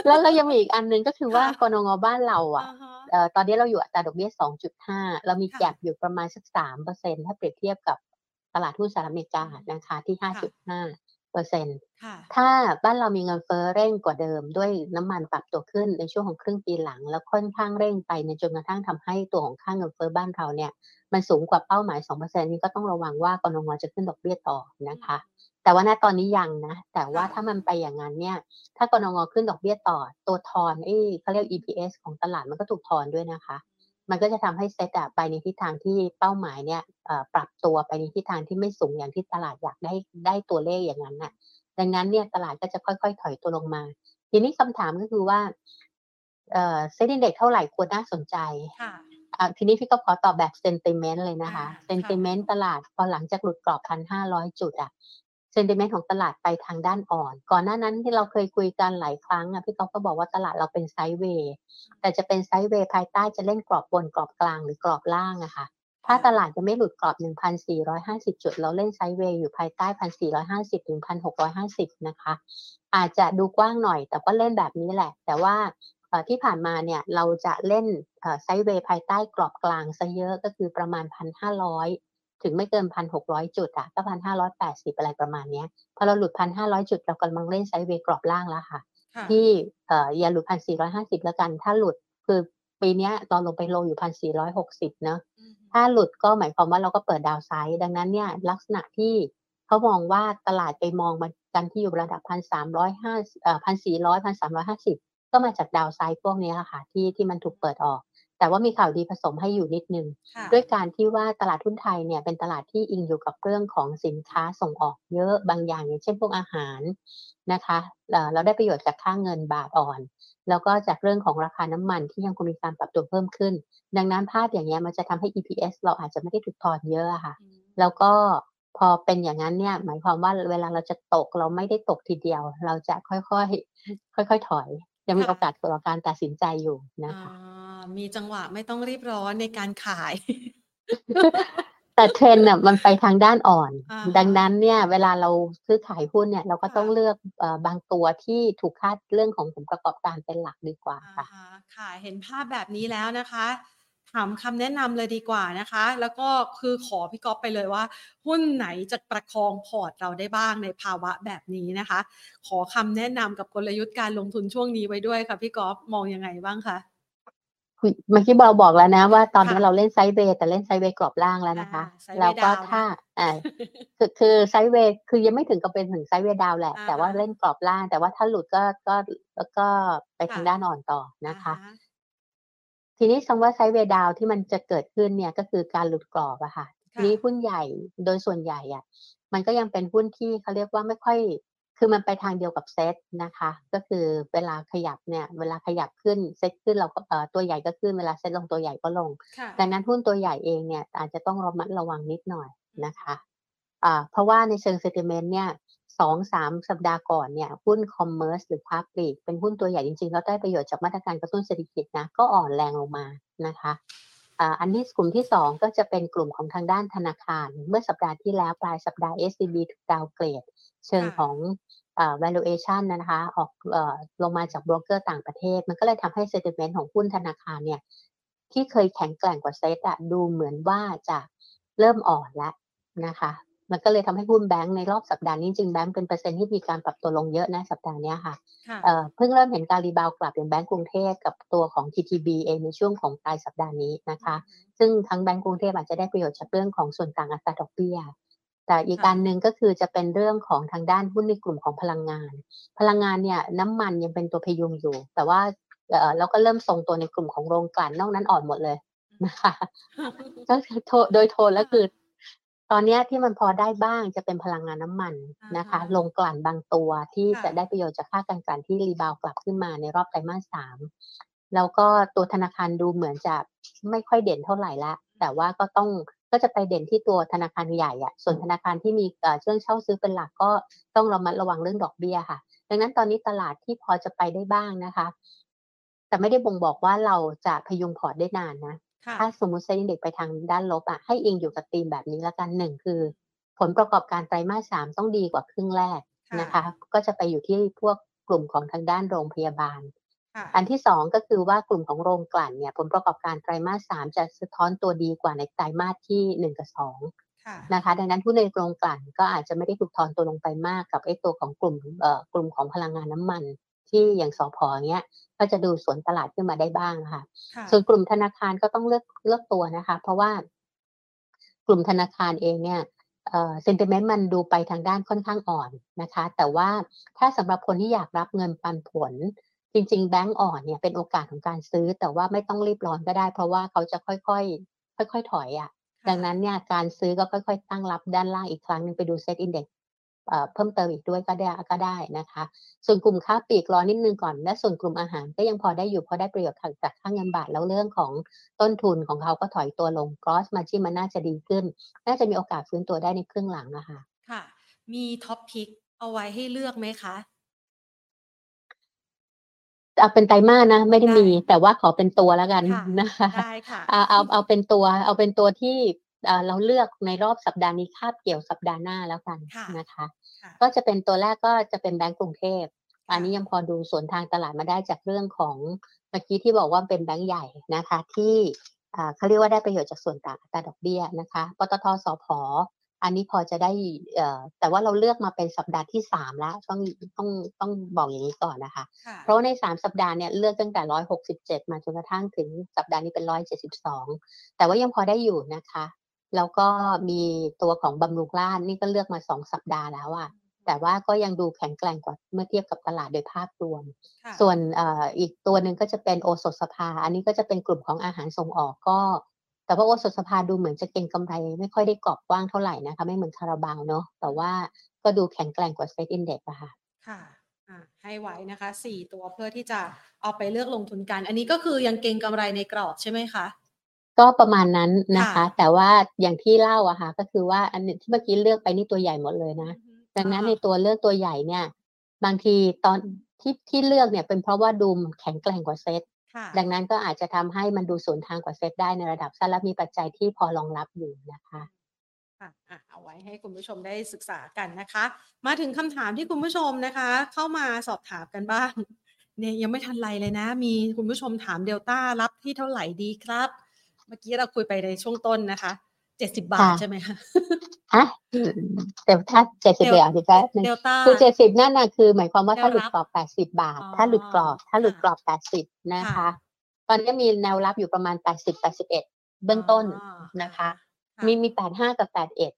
แล้วแล้วยังมีอีกอันหนึ่งก็คือว่าค่ะกนงบ้านเราอะอ่าฮะเอ่อตอนนี้เราอยู่อัตราดอกเบี้ย 2.5 เรามีค่ะแก็บอยู่ประมาณสัก3เปอร์เซ็นถ้าเปรียบเทียบกับตลาดหุ้นสหรัฐอเมริกานะคะที่ 5.5เปอร์เซ็นค่ะถ้าบ้านเรามีเงินเฟ้อเร่งกว่าเดิมด้วยน้ำมันปรับตัวขึ้นในช่วงของครึ่งปีหลัง แล้วค่อนข้างเร่งไปในจนกระทั่งทำให้ตัวของค่าเงินเฟ้อบ้านเราเนี่ย มันสูงกว่าเป้าหมาย 2%นี้ก็ต้องระวังว่ากนงจะขึ้นดอกเบี้ยต่อนะคะ แต่ว่าณตอนนี้ยังนะ แต่ว่าค่ะถ้ามันไปอย่างนั้นเนี่ย ถ้ากนงขึ้นดอกเบี้ยต่อ ตัวทอนเอ้ยเขาเรียก EPS ของตลาดมันก็ถูกทอนด้วยนะคะ มันก็จะทำให้เซตอะไปในทิศทางที่เป้าหมายเนี่ยเอ่อปรับตัวไปในทิศทางที่ไม่สูงอย่างที่ตลาดอยากได้ได้ตัวเลขอย่างนั้นน่ะ ดังนั้นเนี่ยตลาดก็จะค่อยๆ ถอยตัวลงมา ทีนี้คำถามก็คือว่าเอ่อเซ็นดีเด็กเท่าไหร่ควรน่าสนใจค่ะอะ ทีนี้พี่ก็ขอตอบแบบเซนติเมนต์เลยนะคะอ่าเซนติเมนต์ตลาดพอหลังจากหลุดกรอบพันห้าร้อยจุดอะเซนติเมนต์ของตลาดไปทางด้านอ่อน ก่อนหน้านั้นที่เราเคยคุยกันหลายครั้งอะพี่ก๊อฟก็บอกว่าตลาดเราเป็นไซด์เวย์แต่จะเป็นไซด์เวย์ภายใต้จะเล่นกรอบบนกรอบกลางหรือกรอบล่างอะค่ะ ถ้าตลาดจะไม่หลุดกรอบ 1,450 จุด เราเล่นไซด์เวย์อยู่ภายใต้ 1,450 ถึง 1,650 นะคะ อาจจะดูกว้างหน่อยแต่ก็เล่นแบบนี้แหละ แต่ว่าเอ่อ ที่ผ่านมาเนี่ยเราจะเล่นไซด์เวย์ภายใต้กรอบกลางซะเยอะก็คือประมาณ 1,500 ถึงไม่เกิน 1,600 จุดอะก็1,580 อะไรประมาณเนี้ยพอเราหลุด 1,500 จุดเรากำลังเล่นไซด์เวย์กรอบล่างแล้วค่ะ ที่อย่าหลุด 1,450 แล้วกัน ถ้าหลุดคือปีนี้ตอนลงไปโลอยู่ 1,460 เนาะถ้าหลุดก็หมายความว่าเราก็เปิดดาวไซด์ดังนั้นเนี่ยลักษณะที่เขามองว่าตลาดไปมองมันกันที่อยู่ระดับ 1,350เอ่อ1,400 1,350 ก็มาจากดาวไซด์พวกเนี้ยค่ะที่ที่มันถูกเปิดออก แต่ว่ามีข่าวดีผสมให้อยู่นิดนึงค่ะด้วยการที่ว่าตลาดหุ้นไทยเนี่ยเป็นตลาดที่อิงอยู่กับเรื่องของสินค้าส่งออกเยอะบางอย่างอย่างเช่นพวกอาหารนะคะเอ่อเราได้ประโยชน์จากค่าเงินบาทอ่อน แล้วก็จากเรื่องของราคาน้ำมันที่ยังคงมีการปรับตัวเพิ่มขึ้น ดังนั้นภาพอย่างเงี้ยมันจะทำให้ EPS เราอาจจะไม่ได้ถูกทอนเยอะอะค่ะอืมแล้วก็พอเป็นอย่างนั้นเนี่ยหมายความว่าเวลาเราจะตกเราไม่ได้ตกทีเดียว เราจะค่อยๆค่อยๆถอย ยังมีค่ะโอกาสต่อการตัดสินใจอยู่นะอ่าคะมีจังหวะไม่ต้องรีบร้อนในการขาย แต่เทรนด์น่ะมันไปทางด้านอ่อนอ่าดังนั้นเนี่ย เวลาเราซื้อขายหุ้นเนี่ย เราก็ค่ะต้องเลือกเอ่อบางตัวที่ถูกคาดเรื่องของผลประกอบการเป็นหลักดีกว่าอ่าค่ะฮะค่ะ เห็นภาพแบบนี้แล้วนะคะ ถามคำแนะนำเลยดีกว่านะคะ แล้วก็คือขอพี่ก๊อฟไปเลยว่า หุ้นไหนจะประคองพอร์ตเราได้บ้างในภาวะแบบนี้นะคะ ขอคำแนะนำกับกลยุทธ์การลงทุนช่วงนี้ไว้ด้วยค่ะพี่ก๊อฟมองยังไงบ้างคะคุยเมื่อกี้เราบอกแล้วนะ ว่าตอนนี้ค่ะเราเล่นไซด์เวย์แต่เล่นไซด์เวย์กรอบล่างแล้วนะคะอ่าไซด์เวย์แล้วก็ดาวน์นะถ้าอ่าคือคือไซด์เวย์คือยังไม่ถึงกับเป็นถึงไซด์เวย์ดาวน์แหละอ่าแต่ว่าฮะเล่นกรอบล่าง แต่ว่าถ้าหลุดก็ก็แล้วก็ไปทางค่ะด้านอ่อนต่อนะคะอ่าฮ ทีนี้คำว่าไซด์เวย์ดาวน์ที่มันจะเกิดขึ้นเนี่ยก็คือการหลุดกรอบอะค่ะทีค่ะนี้หุ้นใหญ่โดยส่วนใหญ่อะมันก็ยังเป็นหุ้นที่เขาเรียกว่าไม่ค่อย คือมันไปทางเดียวกับเซตนะคะ ก็คือเวลาขยับเนี่ย เวลาขยับขึ้นเซตขึ้นเราก็เอ่อตัวใหญ่ก็ขึ้นเวลาเซตลงตัวใหญ่ก็ลงค่ะดังนั้นหุ้นตัวใหญ่เองเนี่ยอาจจะต้องระมัดระวังนิดหน่อยนะคะอ่าเพราะว่าในเชิงเซติเมนต์เนี่ย สองสามสัปดาห์ก่อนเนี่ยหุ้นคอมเมอร์สหรือค้าปลีกเป็นหุ้นตัวใหญ่จริงๆ แล้วได้ประโยชน์จากมาตรการกระตุ้นเศรษฐกิจนะก็อ่อนแรงลงมานะคะอ่าอันนี้กลุ่มที่สองก็จะเป็นกลุ่มของทางด้านธนาคาร เมื่อสัปดาห์ที่แล้วปลายสัปดาห์ SCB ถูกดาวเกรด เชิงค่ะของอ่า valuation นะคะออกเอ่อลงมาจากโบรกเกอร์ต่างประเทศ มันก็เลยทำให้ sentiment ของหุ้นธนาคารเนี่ยที่เคยแข็งแกร่งกว่าเซตอะดูเหมือนว่าจะเริ่มอ่อนแล้วนะคะ มันก็เลยทำให้หุ้นแบงก์ในรอบสัปดาห์นี้จริงแบงก์เป็นเปอร์เซ็นต์ที่มีการปรับตัวลงเยอะนะสัปดาห์เนี้ยค่ะค่ะเอ่อเพิ่งเริ่มเห็นการ rebound กลับอย่างแบงก์กรุงเทพกับตัวของ TTB เองในช่วงของปลายสัปดาห์นี้นะคะ ซึ่งทั้งแบงก์กรุงเทพอาจจะได้ประโยชน์จากเรื่องของส่วนต่างอัตราดอกเบี้ยแต่อีกค่ะการหนึ่งก็คือจะเป็นเรื่องของทางด้านหุ้นในกลุ่มของพลังงาน พลังงานเนี่ยน้ำมันยังเป็นตัวพยุงอยู่ แต่ว่าเอ่อเราก็เริ่มทรงตัวในกลุ่มของโรงกลั่นนอกนั้นอ่อนหมดเลยนะคะก็คือโทโดยโทนแล้วคือ ตอนเนี้ยที่มันพอได้บ้างจะเป็นพลังงานน้ำมันนะคะอ่าฮะโรงกลั่นบางตัวที่ค่ะจะได้ประโยชน์จากค่าการกลั่นที่ rebound กลับขึ้นมาในรอบไตรมาสสามแล้วก็ตัวธนาคารดูเหมือนจะไม่ค่อยเด่นเท่าไหร่ละแต่ว่าก็ต้องก็จะไปเด่นที่ตัวธนาคารใหญ่อะส่วนธนาคารที่มีเอ่อเรื่องเช่าซื้อเป็นหลักก็ต้องระมัดระวังเรื่องดอกเบี้ยค่ะ ดังนั้นตอนนี้ตลาดที่พอจะไปได้บ้างนะคะ แต่ไม่ได้บ่งบอกว่าเราจะพยุงพอร์ตได้นานนะ ค่ะ ถ้าสมมติเซ็นดีเด็กไปทางด้านลบอะให้อิงอยู่กับธีมแบบนี้ละกันหนึ่งคือ ผลประกอบการไตรมาสสามต้องดีกว่าครึ่งแรกนะคะ ก็จะไปอยู่ที่พวกกลุ่มของทางด้านโรงพยาบาลอันที่สองก็คือว่ากลุ่มของโรงกลั่นเนี่ยผลประกอบการไตรมาสสามจะสะท้อนตัวดีกว่าในไตรมาสที่หนึ่งกับสองนะคะดังนั้นหุ้นในโรงกลั่นก็อาจจะไม่ได้ถูกทอนตัวลงไปมากกับไอ้ตัวของกลุ่มเอ่อกลุ่มของพลังงานน้ำมัน ที่อย่างสอพอเนี้ยก็จะดูสวนตลาดขึ้นมาได้บ้างค่ะ ส่วนกลุ่มธนาคารก็ต้องเลือกเลือกตัวนะคะ เพราะว่ากลุ่มธนาคารเองเนี่ยเอ่อเซนติเมนต์มันดูไปทางด้านค่อนข้างอ่อนนะคะ แต่ว่าถ้าสำหรับคนที่อยากรับเงินปันผล จริง ๆ แบงก์อ่อนเนี่ยเป็นโอกาสของการซื้อ แต่ว่าไม่ต้องรีบร้อนก็ได้ เพราะว่าเขาจะค่อยๆค่อย ๆ ถอยอะ่ะดังนั้นเนี่ยการซื้อก็ค่อย ๆ ตั้งรับด้านล่างอีกครั้งหนึ่งไปดู SET Index เพิ่มเติมอีกด้วยก็ได้ก็ได้นะคะ ส่วนกลุ่มค้าปลีกรอนิดนึงก่อน และส่วนกลุ่มอาหารก็ยังพอได้อยู่พอได้ประโยชน์จากค่าเงินบาทแล้วเรื่องของต้นทุนของเขาก็ถอยตัวลง gross margin ที่มันน่าจะดีขึ้น น่าจะมีโอกาสฟื้นตัวได้ในครึ่งหลังนะคะค่ะ มี top pick เอาไว้ให้เลือกไหมคะเอาเป็นไตรมาสนะไม่ได้มี แต่ว่าขอเป็นตัวแล้วกันนะคะได้ค่ะเอาเอาเอาเป็นตัว เอาเป็นตัวที่ เราเลือกในรอบสัปดาห์นี้คาบเกี่ยวสัปดาห์หน้าแล้วกันนะคะ ก็จะเป็นตัวแรกก็จะเป็นแบงก์กรุงเทพอันนี้ยังพอดูส่วนทางตลาดมาได้จากเรื่องของเมื่อกี้ที่บอกว่าเป็นแบงก์ใหญ่นะคะ ที่เขาเรียกว่าได้ประโยชน์จากส่วนต่างอัตราดอกเบี้ยนะคะปตทสพอันนี้พอจะได้แต่ว่าเราเลือกมาเป็นสัปดาห์ที่สามแล้วต้องต้องต้องบอกอย่างนี้ก่อนนะคะ เพราะในสามสัปดาห์เนี่ยเลือกตั้งแต่ร้อยหกสิบเจ็ดมาจนกระทั่งถึงสัปดาห์นี้เป็นร้อยเจ็ดสิบสองแต่ว่ายังพอได้อยู่นะคะ แล้วก็มีตัวของบำรุงราชนี่ก็เลือกมาสองสัปดาห์แล้วอะแต่ว่าก็ยังดูแข็งแกร่งกว่าเมื่อเทียบกับตลาดโดยภาพรวม ส่วนออีกตัวหนึ่งก็จะเป็นโอสถสภา อันนี้ก็จะเป็นกลุ่มของอาหารส่งออกก็ แต่ว่าโอสถสภาดูเหมือนจะเก็งกำไร ไม่ค่อยได้กรอบกว้างเท่าไหร่นะคะไม่เหมือนคาราบาวเนาะแต่ว่าก็ดูแข็งแกร่งกว่าเซ็ตอินเด็กซ์อะค่ะ ค่ะให้ไว้นะคะสี่ตัวเพื่อที่จะเอาไปเลือกลงทุนกัน อันนี้ก็คือยังเก็งกำไรในกรอบใช่ไหมคะ ก็ประมาณนั้นนะคะ แต่ว่าอย่างที่เล่าอะค่ะ ก็คือว่าอันที่เมื่อกี้เลือกไปนี่ตัวใหญ่หมดเลยนะ ดังนั้นในตัวเลือกตัวใหญ่เนี่ย บางทีตอนที่ที่เลือกเนี่ยเป็นเพราะว่าดูมแข็งแกร่งกว่าเซตดังนั้นก็อาจจะทำให้มันดูสวนทางกว่าเซตได้ในระดับสั้นและมีปัจจัยที่พอรองรับอยู่นะคะค่ะเอาไว้ให้คุณผู้ชมได้ศึกษากันนะคะ มาถึงคำถามที่คุณผู้ชมนะคะ เข้ามาสอบถามกันบ้างเนี่ยยังไม่ทันไรเลยนะ มีคุณผู้ชมถามเดลต้ารับที่เท่าไหร่ดีครับ เมื่อกี้เราคุยไปในช่วงต้นนะคะเจ็ดสิบาทใช่ไหมคะฮะแต่ถ้าเจ็ดสิบเดียวสิคะคือเจ็ดสิบนั่นน่ะคือ หมายความว่าถ้าหลุดกรอบแปดสิบาท ถ้าหลุดกรอบ ถ้าหลุดกรอบแปดสิบนะคะ ตอนนี้มีแนวรับอยู่ประมาณแปดสิบแปดสิบเอ็ดเบื้องต้นนะคะ มีมีแปดห้ากับแปดเอ็ด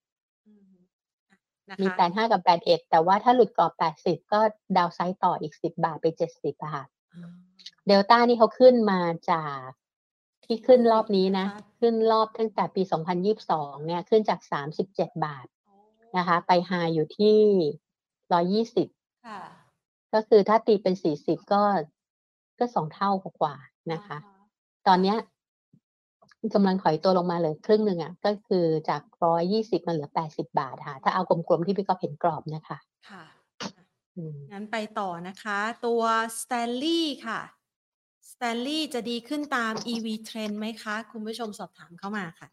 มีแปดห้ากับแปดเอ็ดแต่ว่าถ้าหลุดกรอบแปดสิบก็ดาวไซต์ต่ออีกสิบบาทไปเจ็ดสิบอะค่ะเดลต้านี่เขาขึ้นมาจาก ที่ขึ้นรอบนี้นะ ขึ้นรอบตั้งแต่ปี 2022 เนี่ยขึ้นจาก 37 บาทนะคะ ไปหาอยู่ที่ 120 ก็คือถ้าตีเป็น 40 ก็ก็สองเท่ากว่านะคะ ตอนเนี้ยกำลังถอยตัวลงมาเลยครึ่งหนึ่งอะ ก็คือจากร้อยยี่สิบมาเหลือแปดสิบบาทค่ะ ถ้าเอากลมๆที่พี่ก็เห็นกรอบนะคะ ค่ะงั้นไปต่อนะคะ ตัวสแตนลี่ค่ะส แตนลีย์จะดีขึ้นตาม EV Trend ไหมคะ คุณผู้ชมสอบถามเข้ามาค่ะ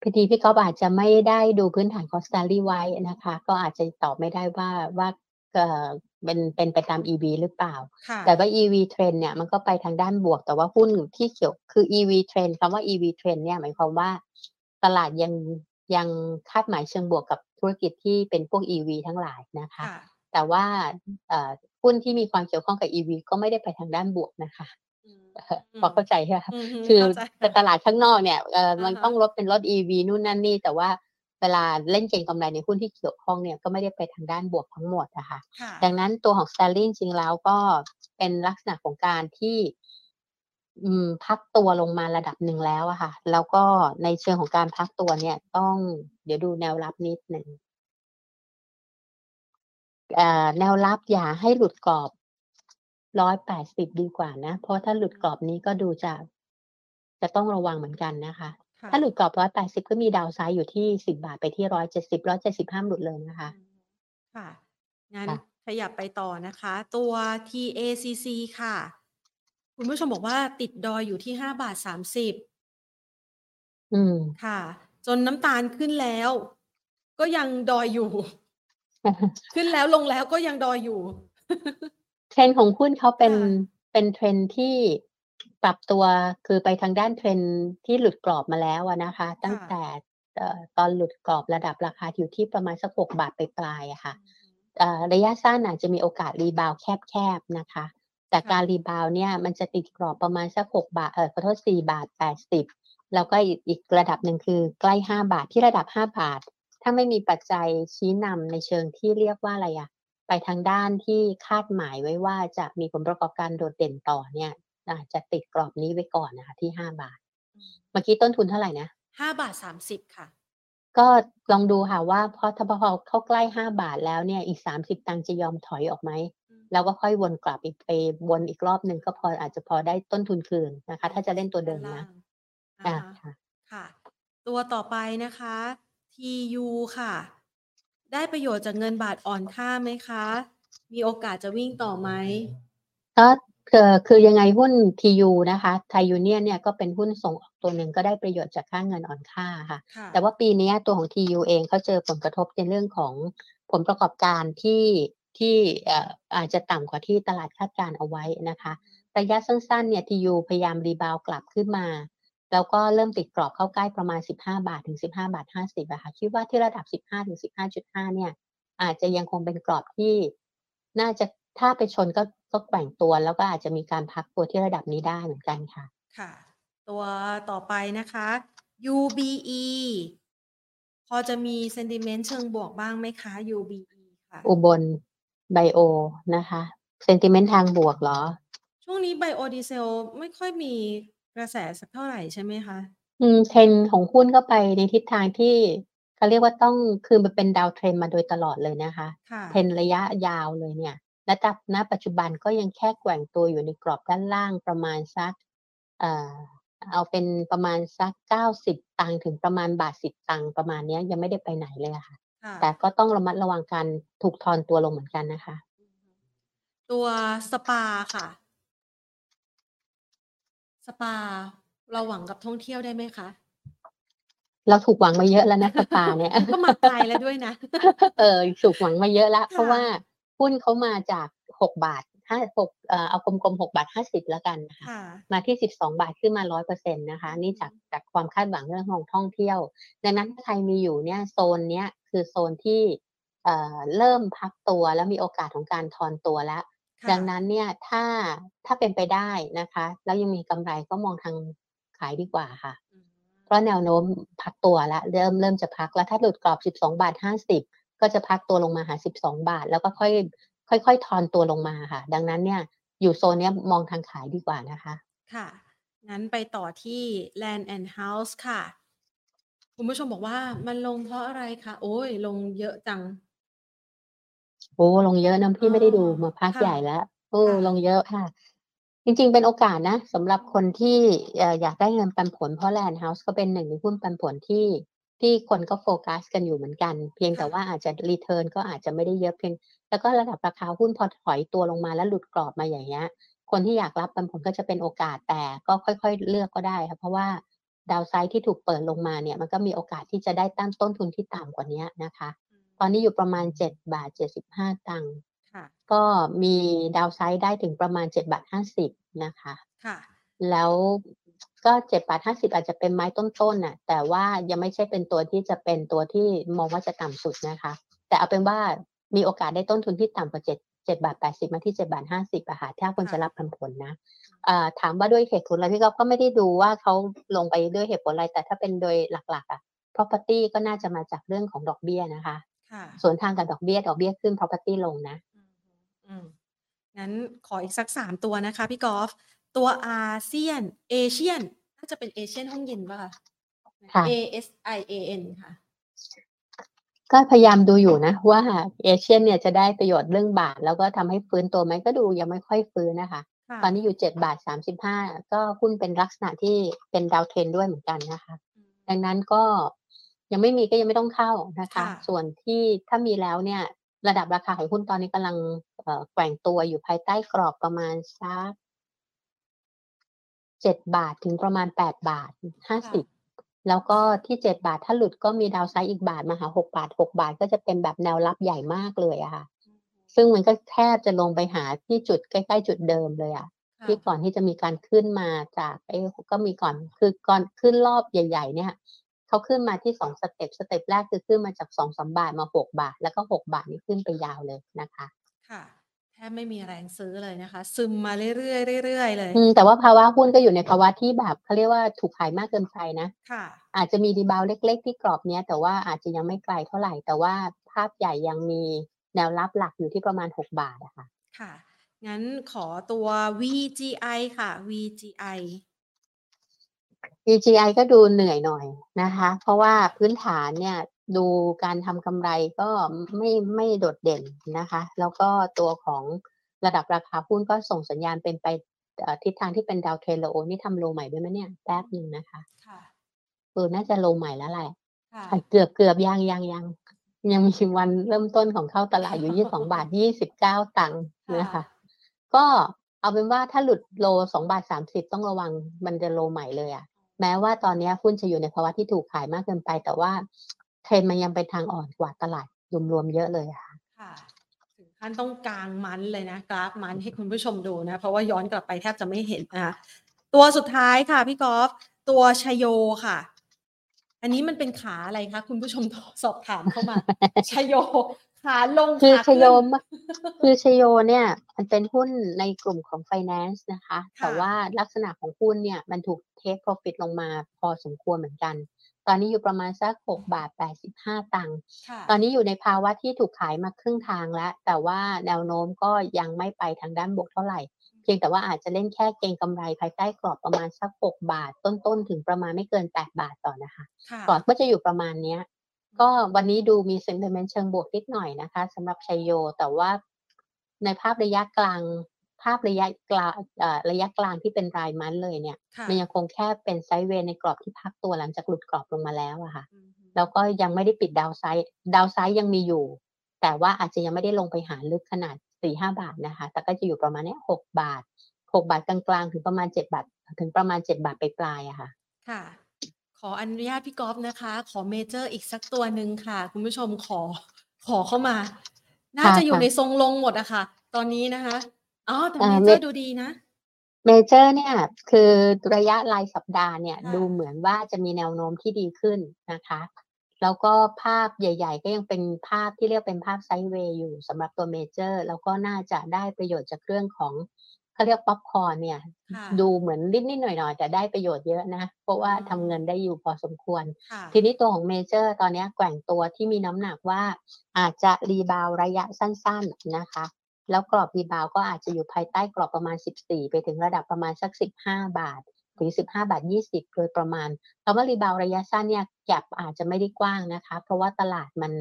พอดีพี่กอล์ฟอาจจะไม่ได้ดูพื้นฐานของสแตนลีย์ไว้นะคะ ก็อาจจะตอบไม่ได้ว่าว่าเป็นเป็นไปตาม EV หรือเปล่า แต่ว่า EV Trend เนี่ยมันก็ไปทางด้านบวกแต่ว่าหุ้นที่เกี่ยวคือ EV Trend คำว่า EV Trend เนี่ยหมายความว่าตลาดยังยังคาดหมายเชิงบวกกับธุรกิจที่เป็นพวก EV ทั้งหลายนะคะ แต่ว่าหุ้นที่มีความเกี่ยวข้องกับ EV ก็ไม่ได้ไปทางด้านบวกนะคะพอเข้าใจใช่ไหมคือตลาดข้างนอกเนี่ยมันต้องรถเป็นรถ EV นู่นนั่นนี่ แต่ว่าเวลาเล่นเก่งกำไรในหุ้นที่เกี่ยวข้องเนี่ยก็ไม่ได้ไปทางด้านบวกทั้งหมดนะคะดังนั้นตัวของ Sterling จริงแล้วก็เป็นลักษณะของการที่พักตัวลงมาระดับหนึ่งแล้วอะค่ะ แล้วก็ในเชิงของการพักตัวเนี่ยต้องเดี๋ยวดูแนวรับนิดหนึ่ง แนวรับอย่าให้หลุดกรอบร้อยแปดสิบดีกว่านะ เพราะถ้าหลุดกรอบนี้ก็ดูจะจะต้องระวังเหมือนกันนะคะ ถ้าหลุดกรอบร้อยแปดสิบก็มีดาวไซด์อยู่ที่สิบาทไปที่ร้อยเจ็ดสิบร้อยเจ็ดสิบห้ามหลุดเลยนะคะ ค่ะงั้นขยับไปต่อนะคะ ตัว TACC ค่ะ คุณผู้ชมบอกว่าติดดอยอยู่ที่ห้าบาทสามสิบอืมค่ะ จนน้ำตาลขึ้นแล้ว ก็ยังดอยอยู่ ขึ้นแล้วลงแล้วก็ยังดอยอยู่ เทรนด์ของหุ้นเขาเป็นค่ะเป็นเทรนด์ที่ปรับตัวคือไปทางด้านเทรนด์ที่หลุดกรอบมาแล้วอะนะคะ ตั้งค่ะแต่เอ่อตอนหลุดกรอบระดับราคาอยู่ที่ประมาณสักหกบาทไปปลายๆอะค่ะเอ่อระยะสั้นอาจจะมีโอกาส rebound แคบๆนะคะ แต่ค่ะการ rebound เนี่ยมันจะติดกรอบประมาณสักหกบาทเออขอโทษสี่บาทแปดสิบแล้วก็อีกอีกระดับหนึ่งคือใกล้ห้าบาทที่ระดับห้าบาท ถ้าไม่มีปัจจัยชี้นำในเชิงที่เรียกว่าอะไรอะไปทางด้านที่คาดหมายไว้ว่าจะมีผลประกอบการโดดเด่นต่อเนี่ยอาจจะติดกรอบนี้ไว้ก่อนนะคะที่ห้าบาทอืมเมื่อกี้ต้นทุนเท่าไหร่นะห้าบาทสามสิบค่ะ ก็ลองดูค่ะว่าพอถ้าพอเข้าใกล้ห้าบาทแล้วเนี่ยอีกสามสิบตังค์จะยอมถอยออกไหมอืมแล้วก็ค่อยวนกลับอีกไปวนอีกรอบหนึ่งก็พออาจจะพอได้ต้นทุนคืนนะคะ ถ้าจะเล่นตัวเดิมด้านนะล่างอ่าอ่าฮะค่ะ ค่ะ ตัวต่อไปนะคะ TU ค่ะ ได้ประโยชน์จากเงินบาทอ่อนค่าไหมคะ มีโอกาสจะวิ่งต่อไหมก็คือคือยังไงหุ้น TU นะคะไทยยูเนียเนี่ยก็เป็นหุ้นส่งออกตัวหนึ่งก็ได้ประโยชน์จากค่าเงินอ่อนค่าค่ะค่ะแต่ว่าปีเนี้ยตัวของ TU เองเขาเจอผลกระทบในเรื่องของผลประกอบการที่ที่เอ่ออาจจะต่ำกว่าที่ตลาดคาดการณ์เอาไว้นะคะ ระยะสั้นๆเนี่ย TU พยายาม rebound กลับขึ้นมา แล้วก็เริ่มติดกรอบเข้าใกล้ประมาณ 15 บาทถึง 15 บาท 50อะค่ะคิดว่าที่ระดับ 15ถึง15.5 เนี่ย อาจจะยังคงเป็นกรอบที่ น่าจะถ้าไปชนก็ก็แกว่งตัว แล้วก็อาจจะมีการพักตัวที่ระดับนี้ได้เหมือนกันค่ะ ค่ะ ตัวต่อไปนะคะ UBE พอจะมี sentiment เชิงบวกบ้างไหมคะ UBE ค่ะ อุบลไบโอนะคะ sentiment ทางบวกเหรอ ช่วงนี้ไบโอดีเซลไม่ค่อยมีก ระแสสักเท่าไหร่ใช่ไหมคะ อืมเทรนด์ของหุ้นก็ไปในทิศทางที่ เขาเรียกว่าต้อง คือมันเป็น downtrend มาโดยตลอดเลยนะคะ ค่ะเทรนด์ระยะยาวเลยเนี่ย และ ณ ณ ปัจจุบันก็ยังแค่แกว่งตัวอยู่ในกรอบด้านล่างประมาณสัก เอ่อ เอาเป็นประมาณสักเก้าสิบตังค์ ถึงประมาณบาทสิบตังค์ ประมาณเนี้ย ยังไม่ได้ไปไหนเลยอะค่ะ ค่ะ แต่ก็ต้องระมัดระวังการถูกทอนตัวลงเหมือนกันนะคะตัวสปาค่ะ สปา เราหวังกับท่องเที่ยวได้ไหมคะ เราถูกหวังมาเยอะแล้วนะสปาเนี่ยก็มาไกลแล้วด้วยนะ เออถูกหวังมาเยอะแล้วค่ะเพราะว่าหุ้นเขามาจากหกบาทห้าหกเอ่อเอากลมๆหกบาทห้าสิบแล้วกันนะคะค่ะมาที่สิบสองบาทขึ้นมาร้อยเปอร์เซ็นต์นะคะ นี่จากจากความคาดหวังเรื่องของท่องเที่ยว ดังนั้นถ้าใครมีอยู่เนี่ยโซนเนี้ยคือโซนที่เอ่อเริ่มพักตัวแล้วมีโอกาสของการทอนตัวแล้วค่ะ ดังนั้นเนี่ยถ้าถ้าเป็นไปได้นะคะ แล้วยังมีกำไรก็มองทางขายดีกว่าค่ะอืมเพราะแนวโน้มพักตัวแล้วเริ่มเริ่มจะพักแล้วถ้าหลุดกรอบ 12 บาท 50 ก็จะพักตัวลงมาหา 12 บาท แล้วก็ค่อยค่อยๆทอนตัวลงมาค่ะ ดังนั้นเนี่ยอยู่โซนเนี้ยมองทางขายดีกว่านะคะ ค่ะ งั้นไปต่อที่ Land and House ค่ะ คุณผู้ชมบอกว่ามันลงเพราะอะไรคะโอ้ย ลงเยอะจัง โอ้ ลงเยอะนะพี่ไม่ได้ดูมาพักค่ะ ใหญ่แล้วโอ้ค่ะ ลงเยอะค่ะ จริงๆ เป็นโอกาสนะสำหรับคนที่เอ่ออยากได้เงินปันผลเพราะ Land House ก็เป็นหนึ่งในหุ้นปันผลที่ที่คนก็โฟกัสกันอยู่เหมือนกัน เพียงแต่ค่ะ ว่าอาจจะ return ก็อาจจะไม่ได้เยอะเพียง แล้วก็ระดับราคาหุ้นพอถอยตัวลงมาแล้วหลุดกรอบมาอย่างเงี้ย คนที่อยากรับปันผลก็จะเป็นโอกาสแต่ก็ค่อยๆ เลือกก็ได้ค่ะเพราะว่าดาวไซด์ที่ถูกเปิดลงมาเนี่ยมันก็มีโอกาสที่จะได้ตั้งต้นทุนที่ต่ำกว่านี้นะคะ ตอนนี้อยู่ประมาณ7บาท75ตังค์ค่ะก็มีดาวไซด์ได้ถึงประมาณ7บาท50นะคะค่ะแล้วก็7บาท50อาจจะเป็นไม้ต้นๆน่ะ แต่ว่ายังไม่ใช่เป็นตัวที่จะเป็นตัวที่มองว่าจะต่ำสุดนะคะ แต่เอาเป็นว่ามีโอกาสได้ต้นทุนที่ต่ำกว่า7 7บาท80มาที่7บาท50อะค่ะถ้าคนค่ะจะรับปันผลนะอ่าถามว่าด้วยเหตุผลอะไรพี่ก๊อฟก็ไม่ได้ดูว่าเขาลงไปด้วยเหตุผลอะไร แต่ถ้าเป็นโดยหลักๆอะ property ก็น่าจะมาจากเรื่องของดอกเบี้ยนะคะค่ะ ส่วนทางกับดอกเบี้ยดอกเบี้ยขึ้น property ลงนะอืมอืมงั้นขออีกสักสามตัวนะคะพี่กอล์ฟตัวอาเซียน เอเชียนน่าจะเป็นเอเชียนห้องเย็นป่ะคะค่ะ A S I A N ค่ะ ก็พยายามดูอยู่นะ ว่าเอเชียนเนี่ยจะได้ประโยชน์เรื่องบาท แล้วก็ทำให้ฟื้นตัวไหมก็ดูยังไม่ค่อยฟื้นนะคะค่ะตอนนี้อยู่เจ็ดบาทสามสิบห้าก็หุ้นเป็นลักษณะที่เป็นดาวเทรนด้วยเหมือนกันนะคะอืมดังนั้นก็ ยังไม่มีก็ยังไม่ต้องเข้านะคะค่ะส่วนที่ถ้ามีแล้วเนี่ยระดับราคาของหุ้นตอนนี้กำลังเอ่อแกว่งตัวอยู่ภายใต้กรอบประมาณสักเจ็ดบาทถึงประมาณแปดบาทห้าสิบแล้วก็ที่เจ็ดบาทถ้าหลุดก็มี downside อีกบาทมาหาหกบาทหกบาทก็จะเป็นแบบแนวรับใหญ่มากเลยอะค่ะ ซึ่งมันก็แทบจะลงไปหาที่จุดใกล้ ๆ จุดเดิมเลยอะค่ะที่ก่อนที่จะมีการขึ้นมาจากไอ้ก็มีก่อนคือก่อนขึ้นรอบใหญ่ ๆ เนี่ย เขาขึ้นมาที่สอง step step แรกคือขึ้นมาจากสองสามบาทมาหกบาท แล้วก็หกบาทนี่ขึ้นไปยาวเลยนะคะ ค่ะ แทบไม่มีแรงซื้อเลยนะคะ ซึมมาเรื่อยๆเรื่อยๆเลยอืมแต่ว่าภาวะหุ้นก็อยู่ในภาวะที่แบบเขาเรียกว่าถูกขายมากเกินไปนะ ค่ะ อาจจะมี rebound เล็ก ๆ ที่กรอบเนี้ย แต่ว่าอาจจะยังไม่ไกลเท่าไหร่ แต่ว่าภาพใหญ่ยังมีแนวรับหลักอยู่ที่ประมาณ 6 บาทอะค่ะค่ะ งั้นขอตัว VGI ค่ะ VGI VGI ก็ดูเหนื่อยหน่อยนะคะ เพราะว่าพื้นฐานเนี่ยดูการทำกำไรก็ไม่ไม่โดดเด่นนะคะ แล้วก็ตัวของระดับราคาหุ้นก็ส่งสัญญาณเป็นไปเอ่อทิศทางที่เป็นดาวเทรนโลนี่ทำโลใหม่ด้วยไหมเนี่ยแป๊บหนึ่งนะคะค่ะเออน่าจะโลใหม่แล้วแหละค่ะอะเกือบเกือบยังยังยังยังมีวันเริ่มต้นของเข้าตลาดอยู่22บาท29ตังค์นะคะ ก็เอาเป็นว่าถ้าหลุดโล2บาท30ต้องระวังมันจะโลใหม่เลยอะ แม้ว่าตอนนี้หุ้นจะอยู่ในภาวะที่ถูกขายมากเกินไป แต่ว่าเทรนมันยังเป็นทางอ่อนกว่าตลาดรวมๆเยอะเลยค่ะค่ะถึงขั้นต้องกลางมันเลยนะกราฟมันให้คุณผู้ชมดูนะ เพราะว่าย้อนกลับไปแทบจะไม่เห็นนะคะตัวสุดท้ายค่ะพี่กอล์ฟตัวชโยค่ะ อันนี้มันเป็นขาอะไรคะคุณผู้ชมสอบถามเข้ามาชโย ขาลงคือขาชขึ้นโยมคือชโยเนี่ย มันเป็นหุ้นในกลุ่มของ finance นะคะ แต่ว่าลักษณะของหุ้นเนี่ย มันถูก take profit ลงมาพอสมควรเหมือนกัน ตอนนี้อยู่ประมาณสัก6บาท 85 ตังค์ค่ะตอนนี้อยู่ในภาวะที่ถูกขายมาครึ่งทางแล้ว แต่ว่าแนวโน้มก็ยังไม่ไปทางด้านบวกเท่าไหร่เพียงแต่ว่าอาจจะเล่นแค่เก็งกำไรภายใต้กรอบประมาณสัก 6 บาท ต้นๆ ถึงประมาณไม่เกิน 8 บาทต่อนะคะค่ะกรอบก็จะอยู่ประมาณเนี้ย ก็วันนี้ดูมี sentiment เชิงบวกนิดหน่อยนะคะสำหรับชัยโย แต่ว่าในภาพระยะกลาง ภาพระยะกลางเอ่อระยะกลางที่เป็นราย month เลยเนี่ยค่ะมันยังคงแค่เป็น sideway ในกรอบที่พักตัวหลังจากหลุดกรอบลงมาแล้วอะค่ะอืมแล้วก็ยังไม่ได้ปิด downside downside ยังมีอยู่ แต่ว่าอาจจะยังไม่ได้ลงไปหาลึกขนาด สี่ห้าบาทนะคะ แต่ก็จะอยู่ประมาณเนี้ยหกบาทหกบาทกลางๆ ถึงประมาณเจ็ดบาท ถึงประมาณเจ็ดบาทไปปลายๆอะค่ะ ค่ะ ขออนุญาตพี่กอล์ฟนะคะ ขอเมเจอร์อีกสักตัวหนึ่งค่ะ คุณผู้ชมขอขอเข้ามา น่าค่ะจะอยู่ค่ะในทรงลงหมดอะค่ะ ตอนนี้นะคะอ๋อแต่อ่าเมเจอร์เมดูดีนะเมเจอร์เนี่ยคือระยะรายสัปดาห์เนี่ยค่ะดูเหมือนว่าจะมีแนวโน้มที่ดีขึ้นนะคะ แล้วก็ภาพใหญ่ ๆ ก็ยังเป็นภาพที่เรียกเป็นภาพ sideway อยู่สำหรับตัวเมเจอร์แล้วก็น่าจะได้ประโยชน์จากเรื่องของเขาเรียกป๊อปคอร์นเนี่ยค่ะดูเหมือนนิดๆหน่อยๆแต่ได้ประโยชน์เยอะนะ เพราะว่าอืมทำเงินได้อยู่พอสมควรค่ะทีนี้ตัวของเมเจอร์ตอนเนี้ยแกว่งตัวที่มีน้ำหนักว่าอาจจะ rebound ระยะสั้น ๆนะคะ แล้วกรอบ rebound ก็อาจจะอยู่ภายใต้กรอบประมาณ 14 ไปถึงระดับประมาณสัก 15 บาท ถึง 15 บาท 20 โดยประมาณคำว่า rebound ระยะสั้นเนี่ย gap อาจจะไม่ได้กว้างนะคะ เพราะว่าตลาดมัน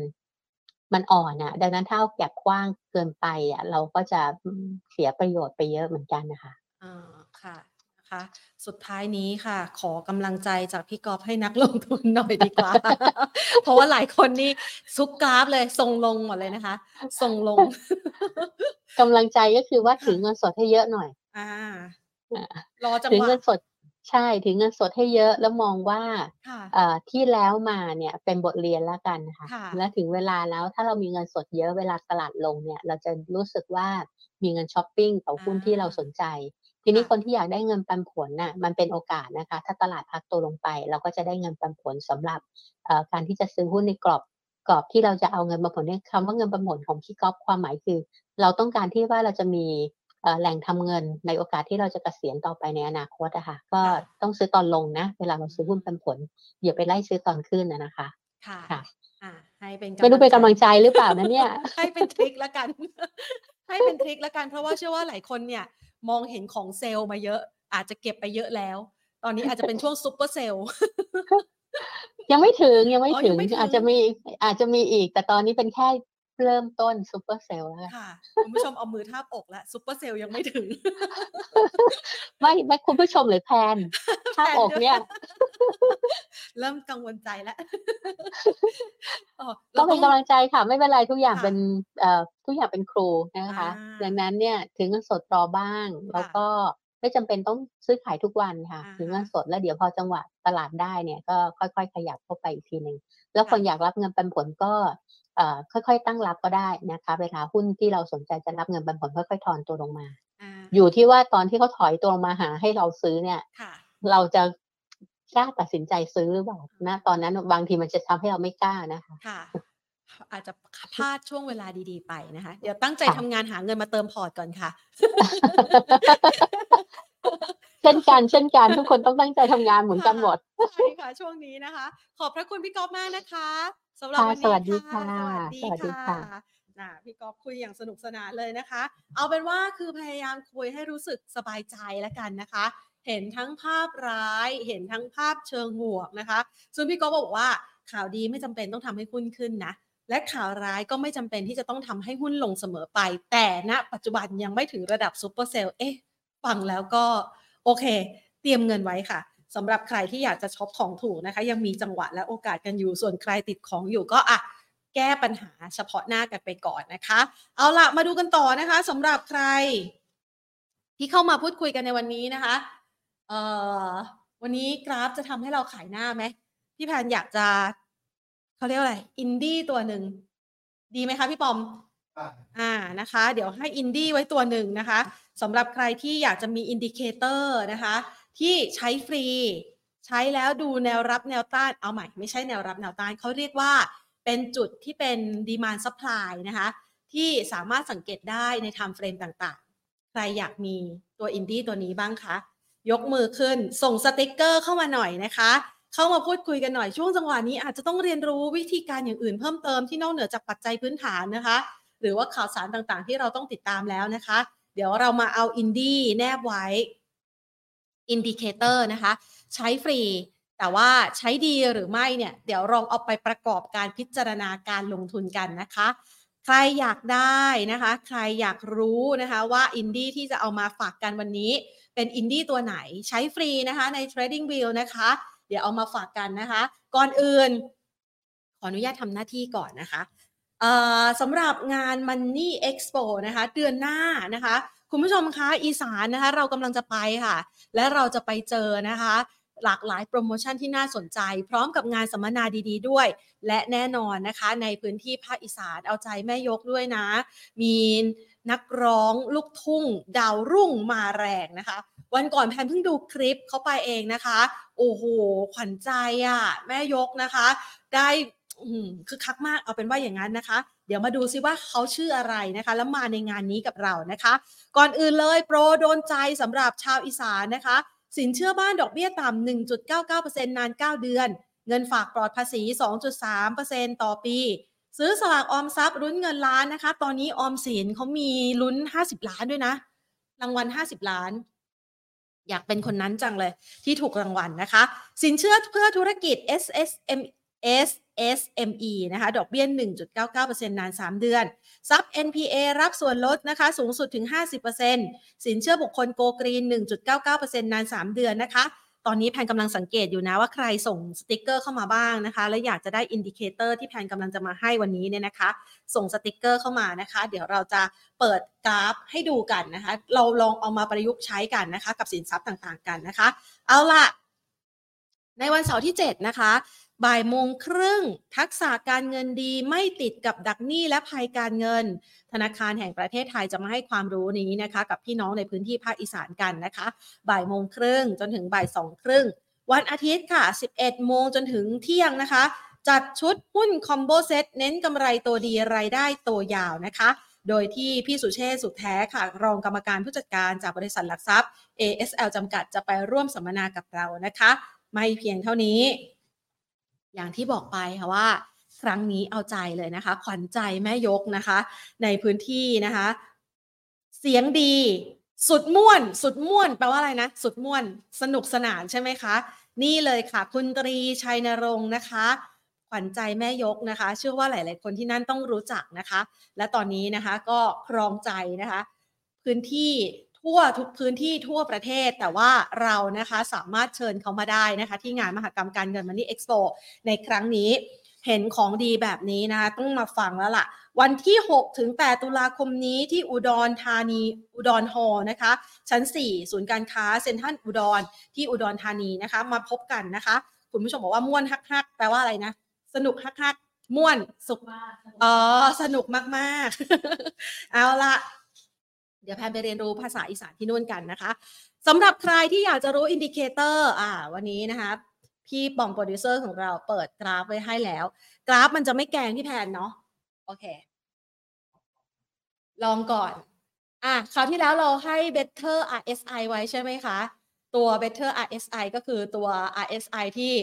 มันอ่อนอะ ดังนั้นถ้าเอา gap กว้างเกินไปอะเราก็จะอืมเสียประโยชน์ไปเยอะเหมือนกันนะคะอ่าค่ะนะคะสุดท้ายนี้ค่ะ ขอกำลังใจจากพี่กอล์ฟให้นักลงทุนหน่อยดีกว่า เพราะว่าหลายคนนี่ซุกกราฟเลยทรงลงหมดเลยนะคะทรงลงกำลังใจก็คือว่าค่ะถือเงินสดให้เยอะหน่อย อ่าอ่ารอจังถือหวะเงินสด ใช่ถือเงินสดให้เยอะแล้วมองว่าค่ะ เอ่อที่แล้วมาเนี่ยเป็นบทเรียนแล้วกันค่ะค่ะ และถึงเวลาแล้วถ้าเรามีเงินสดเยอะเวลาตลาดลงเนี่ยเราจะรู้สึกว่ามีเงินช้อปปิ้งกับหุ้นที่เราสนใจ ทีนี้ค่ะ คนที่อยากได้เงินปันผลน่ะมันเป็นโอกาสนะคะ ถ้าตลาดพักตัวลงไป เราก็จะได้เงินปันผลสำหรับเอ่อการที่จะซื้อหุ้นในกรอบกรอบที่เราจะเอาเงินปันผลเนี่ยคำว่าเงินปันผลของพี่ก๊อฟความหมายคือ เราต้องการที่ว่าเราจะมีเอ่อ แหล่งทำเงินในโอกาสที่เราจะเกษียณต่อไปในอนาคตอะค่ะก็ค่ะต้องซื้อตอนลงนะ เวลาเราซื้อหุ้นปันผลอย่าไปไล่ซื้อตอนขึ้นนะนะคะ ค่ะค่ะอ่าให้เป็นไม่รู้เป็นกำลังใจใจหรือเปล่านะเนี่ย ให้เป็นทริคแล้วกัน ให้เป็นทริคแล้วกัน เพราะว่าเชื่อว่าหลายคนเนี่ย มองเห็นของเซลล์มาเยอะ อาจจะเก็บไปเยอะแล้ว ตอนนี้อาจจะเป็นช่วง super saleยังไม่ถึงยังไม่อ๋อถึยังงไม่ถึงอาจจะมีอาจจะมีอีก แต่ตอนนี้เป็นแค่ เริ่มต้น super sale แล้วค่ะค่ะคุณผู้ชมเอามือทาบอกแล้ว super sale ยังไม่ถึง ไม่ไม่คุณผู้ชมหรือแพนถ้าแพนอกด้วยเนี่ย เริ่มกังวลใจแล้วอ๋อก็เราเป็นต้องกำลังใจค่ะ ไม่เป็นไรทุกอย่างค่ะเป็นเอ่อทุกอย่างเป็นครูนะคะอ่าดังนั้นเนี่ยถึงเงินสดรอบ้าง แล้วก็ไม่จำเป็นต้องซื้อขายทุกวันค่ะอ่าฮะถือเงินสดแล้วเดี๋ยวพอจังหวะตลาดได้เนี่ยก็ค่อย ๆ ขยับเข้าไปอีกทีหนึ่งแล้วคนอยากรับเงินปันผลก็เอ่อ ค่อยๆตั้งรับก็ได้นะคะเวลาหุ้นที่เราสนใจจะรับเงินปันผลค่อยๆถอนตัวลงมาอ่าอยู่ที่ว่าตอนที่เขาถอยตัวลงมาหาให้เราซื้อเนี่ยค่ะเราจะกล้าตัดสินใจซื้อหรือเปล่านะตอนนั้นบางทีมันจะทำให้เราไม่กล้านะคะค่ะอาจจะพลาดช่วงเวลาดีๆไปนะคะ เดี๋ยวตั้งใจค่ะทำงานหาเงินมาเติมพอร์ตก่อนค่ะ เช่นกันเช่นกันทุกคนต้องตั้งใจทำงานเหมือนกันหมดใช่ค่ะช่วงนี้นะคะ ขอบพระคุณพี่ก๊อฟมากนะคะ สำหรับค่ะวันนี้สวัสดีค่ะค่ะสสวัวัสสดีดีค่ะค่ะนะพี่ก๊อฟคุยอย่างสนุกสนานเลยนะคะ เอาเป็นว่าคือพยายามคุยให้รู้สึกสบายใจแล้วกันนะคะ เห็นทั้งภาพร้าย เห็นทั้งภาพเชิงบวกนะคะ ซึ่งพี่ก๊อฟบอกว่าข่าวดีไม่จำเป็นต้องทำให้หุ้นขึ้นนะ และข่าวร้ายก็ไม่จำเป็นที่จะต้องทำให้หุ้นลงเสมอไป แต่ณปัจจุบันยังไม่ถึงระดับ super sale เอ๊ะ ฟังแล้วก็โอเค เตรียมเงินไว้ค่ะ สำหรับใครที่อยากจะช็อปของถูกนะคะ ยังมีจังหวะและโอกาสกันอยู่ ส่วนใครติดของอยู่ก็อะแก้ปัญหาเฉพาะหน้ากันไปก่อนนะคะ เอาล่ะมาดูกันต่อนะคะสำหรับใคร ที่เข้ามาพูดคุยกันในวันนี้นะคะเอ่อวันนี้กราฟจะทำให้เราขายหน้าไหมพี่แพนอยากจะเขาเรียกว่าอะไรอินดี้ตัวหนึ่งดีไหมคะพี่ปองอ่านะคะ เดี๋ยวให้อินดี้ไว้ตัวหนึ่งนะคะสำหรับใครที่อยากจะมี indicator นะคะ ที่ใช้ฟรี ใช้แล้วดูแนวรับแนวต้านเอาใหม่ ไม่ใช่แนวรับแนวต้านเขาเรียกว่าเป็นจุดที่เป็น demand supply นะคะที่สามารถสังเกตได้ใน timeframe ต่างๆ ใครอยากมีตัวอินดี้ตัวนี้บ้างคะ ยกมือขึ้นส่งสติกเกอร์เข้ามาหน่อยนะคะ เข้ามาพูดคุยกันหน่อยช่วงจังหวะนี้อาจจะต้องเรียนรู้วิธีการอย่างอื่นเพิ่มเติมที่นอกเหนือจากปัจจัยพื้นฐานนะคะ หรือว่าข่าวสารต่างๆ ที่เราต้องติดตามแล้วนะคะ เดี๋ยวเรามาเอาอินดี้แนบไว้ indicator นะคะ ใช้ฟรี แต่ว่าใช้ดีหรือไม่เนี่ย เดี๋ยวลองเอาไปประกอบการพิจารณาการลงทุนกันนะคะ ใครอยากได้นะคะ ใครอยากรู้นะคะว่าอินดี้ที่จะเอามาฝากกันวันนี้ เป็นอินดี้ตัวไหนใช้ฟรีนะคะใน Trading View นะคะ เดี๋ยวเอามาฝากกันนะคะ ก่อนอื่น ขออนุญาตทำหน้าที่ก่อนนะคะสำหรับงาน Money Expo นะคะ เดือนหน้านะคะ คุณผู้ชมคะอีสานนะคะ เรากำลังจะไปค่ะ และเราจะไปเจอนะคะ หลากหลายโปรโมชั่นที่น่าสนใจ พร้อมกับงานสัมมนาดี ๆ ด้วย และแน่นอนนะคะ ในพื้นที่ภาคอีสานเอาใจแม่ยกด้วยนะ มีนักร้องลูกทุ่ง ดาวรุ่งมาแรงนะคะ วันก่อนแพนเพิ่งดูคลิปเขาไปเองนะคะ โอ้โห ขวัญใจอะ แม่ยกนะคะ ได้ คือคักมากเอาเป็นว่าอย่างนั้นนะคะ เดี๋ยวมาดูซิว่าเขาชื่ออะไรนะคะ แล้วมาในงานนี้กับเรานะคะ ก่อนอื่นเลยโปรโดนใจสำหรับชาวอีสานนะคะ สินเชื่อบ้านดอกเบี้ยต่ำ1.99%นาน 9 เดือน เงินฝากปลอดภาษี 2.3%ต่อปี ซื้อสลากออมทรัพย์ลุ้นเงินล้านนะคะ ตอนนี้ออมสินเขามีลุ้น 50 ล้านด้วยนะ รางวัล 50 ล้านอยากเป็นคนนั้นจังเลยที่ถูกรางวัลนะคะ สินเชื่อเพื่อธุรกิจ SMEs SME นะคะดอกเบี้ย 1.99%นาน 3 เดือน ทรัพย์ NPA รับส่วนลดนะคะสูงสุดถึง 50%สินเชื่อบุคคล Go Green 1.99%นาน 3 เดือนนะคะตอนนี้แพนกำลังสังเกตอยู่นะว่าใครส่งสติกเกอร์เข้ามาบ้างนะคะ และอยากจะได้ indicator ที่แพนกำลังจะมาให้วันนี้เนี่ยนะคะ ส่งสติกเกอร์เข้ามานะคะ เดี๋ยวเราจะเปิดกราฟให้ดูกันนะคะ เราลองเอามาประยุกต์ใช้กันนะคะ กับสินทรัพย์ต่างๆกันนะคะ เอาล่ะในวันเสาร์ที่ 7 นะคะ บ่ายโมงครึ่ง ทักษะการเงินดีไม่ติดกับดักหนี้และภัยการเงิน ธนาคารแห่งประเทศไทยจะมาให้ความรู้นี้นะคะ กับพี่น้องในพื้นที่ภาคอีสานกันนะคะ บ่ายโมงครึ่งจนถึงบ่ายสองครึ่งวันอาทิตย์ค่ะ 11 โมงจนถึงเที่ยงนะคะ จัดชุดหุ้นคอมโบเซตเน้นกำไรตัวดีรายได้ตัวยาวนะคะ โดยที่พี่สุเชษสุดแท้ค่ะ รองกรรมการผู้จัดการจากบริษัทหลักทรัพย์ ASL จำกัดจะไปร่วมสัมมนากับเรานะคะ ไม่เพียงเท่านี้ อย่างที่บอกไปค่ะว่า ครั้งนี้เอาใจเลยนะคะ ขวัญใจแม่ยกนะคะ ในพื้นที่นะคะ เสียงดี สุดม่วน สุดม่วนแปลว่าอะไรนะ สุดม่วน สนุกสนานใช่ไหมคะ นี่เลยค่ะ คุณตรีชัยนรงค์นะคะขวัญใจแม่ยกนะคะ เชื่อว่าหลาย ๆ คนที่นั่นต้องรู้จักนะคะ และตอนนี้นะคะก็ครองใจนะคะ พื้นที่ ทั่วทุกพื้นที่ทั่วประเทศ แต่ว่าเรานะคะสามารถเชิญเขามาได้นะคะ ที่งานมหกรรมการเงินมันนี่เอ็กซ์โปในครั้งนี้เห็นของดีแบบนี้นะคะต้องมาฟังแล้วล่ะ วันที่ 6 ถึง 8 ตุลาคมนี้ที่อุดรธานีอุดรฮอลนะคะ ชั้น 4 ศูนย์การค้าเซ็นทรัลอุดรที่อุดรธานีนะคะ มาพบกันนะคะ คุณผู้ชมบอกว่าม่วนฮักๆแปลว่าอะไรนะ สนุกฮักๆม่วนสุขอ๋อสนุกมาก ๆ เอาละ เดี๋ยวแพนไปเรียนรู้ภาษาอีสานที่นู่นกันนะคะสำหรับใครที่อยากจะรู้ indicator อ่าวันนี้นะคะพี่ปองโปรดิวเซอร์ของเราเปิดกราฟไว้ให้แล้ว กราฟมันจะไม่แกงพี่แพนเนาะโอเค ลองก่อน อะคราวที่แล้วเราให้ Better RSI ไว้ใช่ไหมคะ ตัว Better RSI ก็คือตัว RSI ที่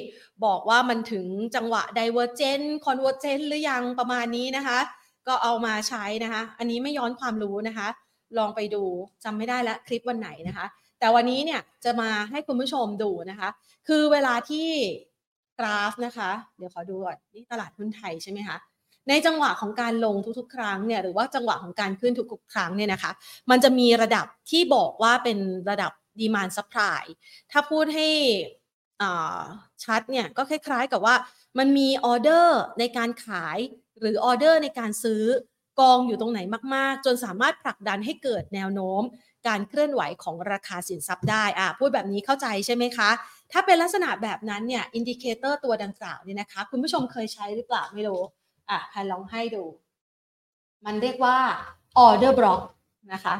บอกว่ามันถึงจังหวะ Divergent Convergent หรือยังประมาณนี้นะคะ ก็เอามาใช้นะคะ อันนี้ไม่ย้อนความรู้นะคะ ลองไปดูจำไม่ได้แล้วคลิปวันไหนนะคะ แต่วันนี้เนี่ยจะมาให้คุณผู้ชมดูนะคะ คือเวลาที่กราฟนะคะ เดี๋ยวขอดูก่อนนี่ตลาดหุ้นไทยใช่ไหมคะในจังหวะของการลงทุกๆ ครั้งเนี่ยหรือว่าจังหวะของการขึ้นทุกๆ ครั้งเนี่ยนะคะ มันจะมีระดับที่บอกว่าเป็นระดับ demand supply ถ้าพูดให้ชัดเนี่ยก็คล้ายๆกับว่ามันมีออเดอร์ในการขายหรือออเดอร์ในการซื้อ กองอยู่ตรงไหนมากๆ จนสามารถผลักดันให้เกิดแนวโน้ม การเคลื่อนไหวของราคาสินทรัพย์ได้อะพูดแบบนี้เข้าใจใช่ไหมคะ ถ้าเป็นลักษณะแบบนั้นเนี่ย indicator ตัวดังกล่าวเนี่ยนะคะ คุณผู้ชมเคยใช้หรือเปล่าไม่รู้อะใครลองให้ดู มันเรียกว่า order block นะคะ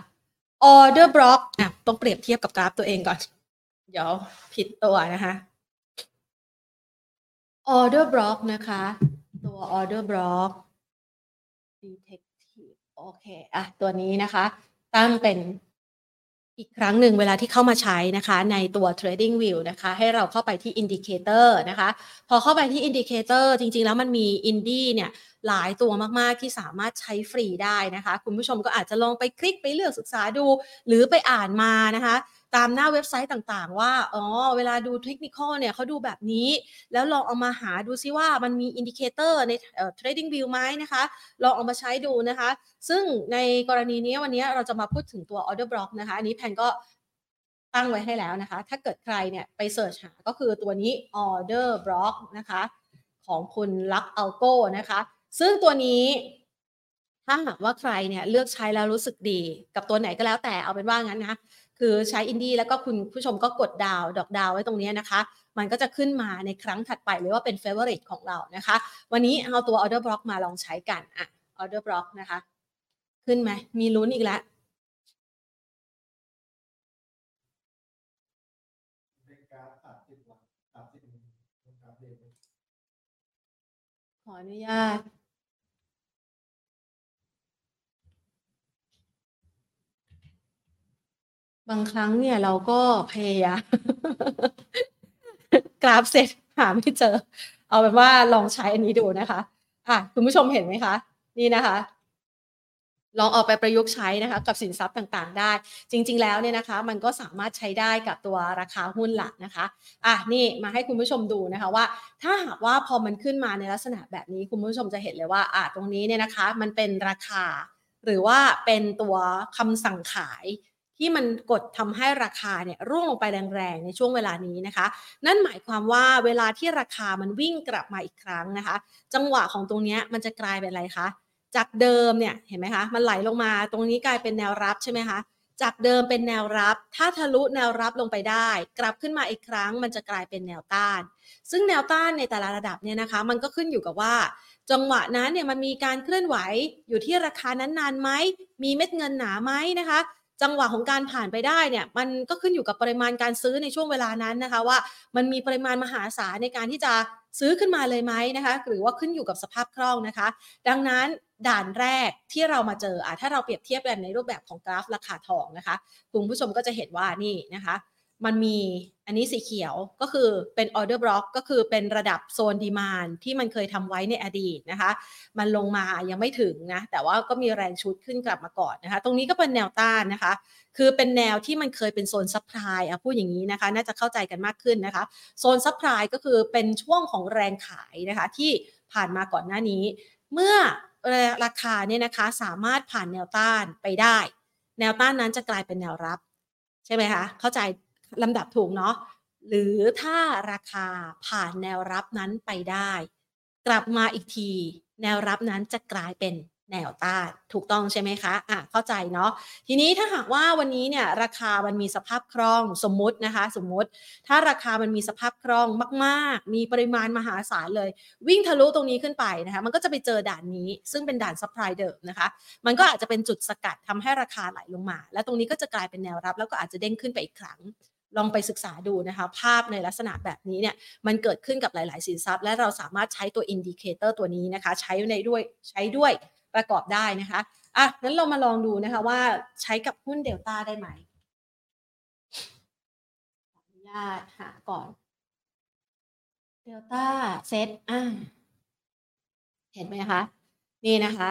order block อะต้องเปรียบเทียบกับกราฟตัวเองก่อน เดี๋ยวผิดตัวนะคะ order block นะคะ ตัว order block detective โอเคอะตัวนี้นะคะ ตั้งเป็นอีกครั้งหนึ่งเวลาที่เข้ามาใช้นะคะในตัว trading view นะคะ ให้เราเข้าไปที่ indicator นะคะ พอเข้าไปที่ indicator จริง ๆ แล้วมันมี indie เนี่ยหลายตัวมากๆที่สามารถใช้ฟรีได้นะคะ คุณผู้ชมก็อาจจะลองไปคลิกไปเลือกศึกษาดู หรือไปอ่านมานะคะ ตามหน้าเว็บไซต์ต่างๆ ว่า อ๋อ เวลาดูเทคนิคเนี่ยเขาดูแบบนี้ แล้วลองเอามาหาดูซิว่ามันมี indicator ใน TradingView ไหมนะคะ ลองเอามาใช้ดูนะคะ ซึ่งในกรณีนี้วันนี้เราจะมาพูดถึงตัว order block นะคะ อันนี้แพนก็ตั้งไว้ให้แล้วนะคะ ถ้าเกิดใครเนี่ยไป search หาก็คือตัวนี้ order block นะคะ ของคุณ LuxAlgo นะคะ ซึ่งตัวนี้ถ้าหากว่าใครเนี่ยเลือกใช้แล้วรู้สึกดีกับตัวไหนก็แล้วแต่เอาเป็นว่างั้นนะ คือใช้อินดี้แล้วก็คุณผู้ชมก็กดดาวดอกดาวไว้ตรงนี้นะคะ มันก็จะขึ้นมาในครั้งถัดไปหรือว่าเป็น favorite ของเรานะคะ วันนี้เอาตัว order block มาลองใช้กันอะ order block นะคะ ขึ้นไหมมีลุ้นอีกแล้วขออนุญาต บางครั้งเนี่ยเราก็พยายามกราฟเสร็จหาไม่เจอ เอาเป็นว่าลองใช้อันนี้ดูนะคะ อะคุณผู้ชมเห็นไหมคะ นี่นะคะ ลองเอาไปประยุกต์ใช้นะคะ กับสินทรัพย์ต่างๆ ได้ จริง ๆ แล้วเนี่ยนะคะ มันก็สามารถใช้ได้กับตัวราคาหุ้นหลักนะคะ อะนี่มาให้คุณผู้ชมดูนะคะว่า ถ้าหากว่าพอมันขึ้นมาในลักษณะแบบนี้คุณผู้ชมจะเห็นเลยว่า อะตรงนี้เนี่ยนะคะ มันเป็นราคา หรือว่าเป็นตัวคำสั่งขาย ที่มันกดทำให้ราคาเนี่ยร่วงลงไปแรงๆ ในช่วงเวลานี้นะคะ นั่นหมายความว่าเวลาที่ราคามันวิ่งกลับมาอีกครั้งนะคะ จังหวะของตรงนี้มันจะกลายเป็นอะไรคะจากเดิมเนี่ยเห็นไหมคะมันไหลลงมาตรงนี้กลายเป็นแนวรับใช่ไหมคะจากเดิมเป็นแนวรับ ถ้าทะลุแนวรับลงไปได้ กลับขึ้นมาอีกครั้ง มันจะกลายเป็นแนวต้าน ซึ่งแนวต้านในแต่ละระดับเนี่ยนะคะ มันก็ขึ้นอยู่กับว่า จังหวะนั้นเนี่ยมันมีการเคลื่อนไหวอยู่ที่ราคานั้นนานไหมมีเม็ดเงินหนาไหมนะคะ จังหวะของการผ่านไปได้เนี่ยมันก็ขึ้นอยู่กับปริมาณการซื้อในช่วงเวลานั้นนะคะ ว่ามันมีปริมาณมหาศาลในการที่จะซื้อขึ้นมาเลยไหมนะคะหรือว่าขึ้นอยู่กับสภาพคล่องนะคะ ดังนั้นด่านแรกที่เรามาเจออะถ้าเราเปรียบเทียบกันในรูปแบบของกราฟราคาทองนะคะ คุณผู้ชมก็จะเห็นว่านี่นะคะ มันมี อันนี้สีเขียวก็คือเป็น order block ก็คือเป็นระดับโซน demand ที่มันเคยทำไว้ในอดีตนะคะ มันลงมายังไม่ถึงนะ แต่ว่าก็มีแรงฉุดขึ้นกลับมาก่อนนะคะ ตรงนี้ก็เป็นแนวต้านนะคะ คือเป็นแนวที่มันเคยเป็นโซน supply อะพูดอย่างนี้นะคะ น่าจะเข้าใจกันมากขึ้นนะคะ โซน supply ก็คือเป็นช่วงของแรงขายนะคะ ที่ผ่านมาก่อนหน้านี้ เมื่อราคาเนี่ยนะคะสามารถผ่านแนวต้านไปได้ แนวต้านนั้นจะกลายเป็นแนวรับใช่ไหมคะ เข้าใจ ลำดับถูกเนาะหรือถ้าราคาผ่านแนวรับนั้นไปได้ กลับมาอีกที แนวรับนั้นจะกลายเป็นแนวต้านถูกต้องใช่ไหมคะอะเข้าใจเนาะทีนี้ถ้าหากว่าวันนี้เนี่ยราคามันมีสภาพคล่องสมมุตินะคะ สมมุติ ถ้าราคามันมีสภาพคล่องมาก ๆ มีปริมาณมหาศาลเลย วิ่งทะลุตรงนี้ขึ้นไปนะคะ มันก็จะไปเจอด่านนี้ ซึ่งเป็นด่าน supply เดิมนะคะ มันก็อาจจะเป็นจุดสกัดทำให้ราคาไหลลงมา และตรงนี้ก็จะกลายเป็นแนวรับ แล้วก็อาจจะเด้งขึ้นไปอีกครั้ง ลองไปศึกษาดูนะคะภาพในลักษณะแบบนี้เนี่ยมันเกิดขึ้นกับหลาย ๆ สินทรัพย์ และเราสามารถใช้ตัว indicator ตัวนี้นะคะใช้ในด้วยใช้ด้วยประกอบได้นะคะอะงั้นเรามาลองดูนะคะว่าใช้กับหุ้นเดลต้าได้ไหมขออนุญาตหาก่อนเดลต้าเซตอ่าเห็นไหมคะ นี่นะคะ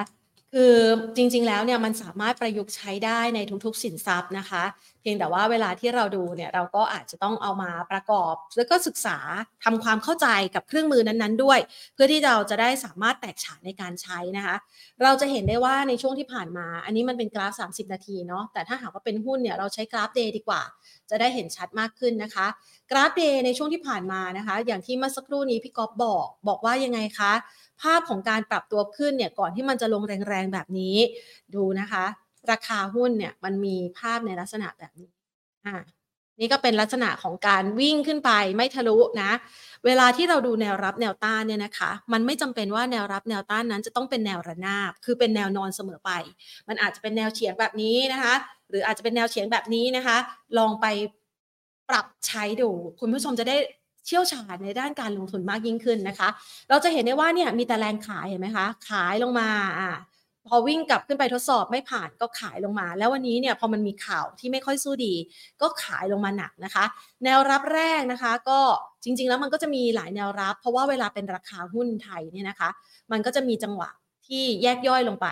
คือจริงๆแล้วเนี่ยมันสามารถประยุกต์ใช้ได้ในทุกๆสินทรัพย์นะคะ เพียงแต่ว่าเวลาที่เราดูเนี่ยเราก็อาจจะต้องเอามาประกอบ แล้วก็ศึกษาทำความเข้าใจกับเครื่องมือนั้นๆด้วย เพื่อที่เราจะได้สามารถแตกฉานในการใช้นะคะ เราจะเห็นได้ว่าในช่วงที่ผ่านมา อันนี้มันเป็นกราฟ 30 นาทีเนาะแต่ถ้าหากว่าเป็นหุ้นเนี่ยเราใช้กราฟ day ดีกว่า จะได้เห็นชัดมากขึ้นนะคะ กราฟ day ในช่วงที่ผ่านมานะคะ อย่างที่เมื่อสักครู่นี้พี่ก๊อฟบอก บอกว่ายังไงคะ ภาพของการปรับตัวขึ้นเนี่ยก่อนที่มันจะลงแรงๆแบบนี้ดูนะคะ ราคาหุ้นเนี่ยมันมีภาพในลักษณะแบบนี้อ่านี่ก็เป็นลักษณะของการวิ่งขึ้นไปไม่ทะลุนะ เวลาที่เราดูแนวรับแนวต้านเนี่ยนะคะ มันไม่จำเป็นว่าแนวรับแนวต้านนั้นจะต้องเป็นแนวระนาบ คือเป็นแนวนอนเสมอไป มันอาจจะเป็นแนวเฉียงแบบนี้นะคะ หรืออาจจะเป็นแนวเฉียงแบบนี้นะคะ ลองไปปรับใช้ดู คุณผู้ชมจะได้เชี่ยวชาญในด้านการลงทุนมากยิ่งขึ้นนะคะ เราจะเห็นได้ว่าเนี่ยมีแต่แรงขายเห็นไหมคะ ขายลงมาอ่า พอวิ่งกลับขึ้นไปทดสอบไม่ผ่านก็ขายลงมา แล้ววันนี้เนี่ยพอมันมีข่าวที่ไม่ค่อยสู้ดี ก็ขายลงมาหนักนะคะ แนวรับแรกนะคะ ก็จริง ๆ แล้วมันก็จะมีหลายแนวรับ เพราะว่าเวลาเป็นราคาหุ้นไทยเนี่ยนะคะ มันก็จะมีจังหวะที่แยกย่อยลงไป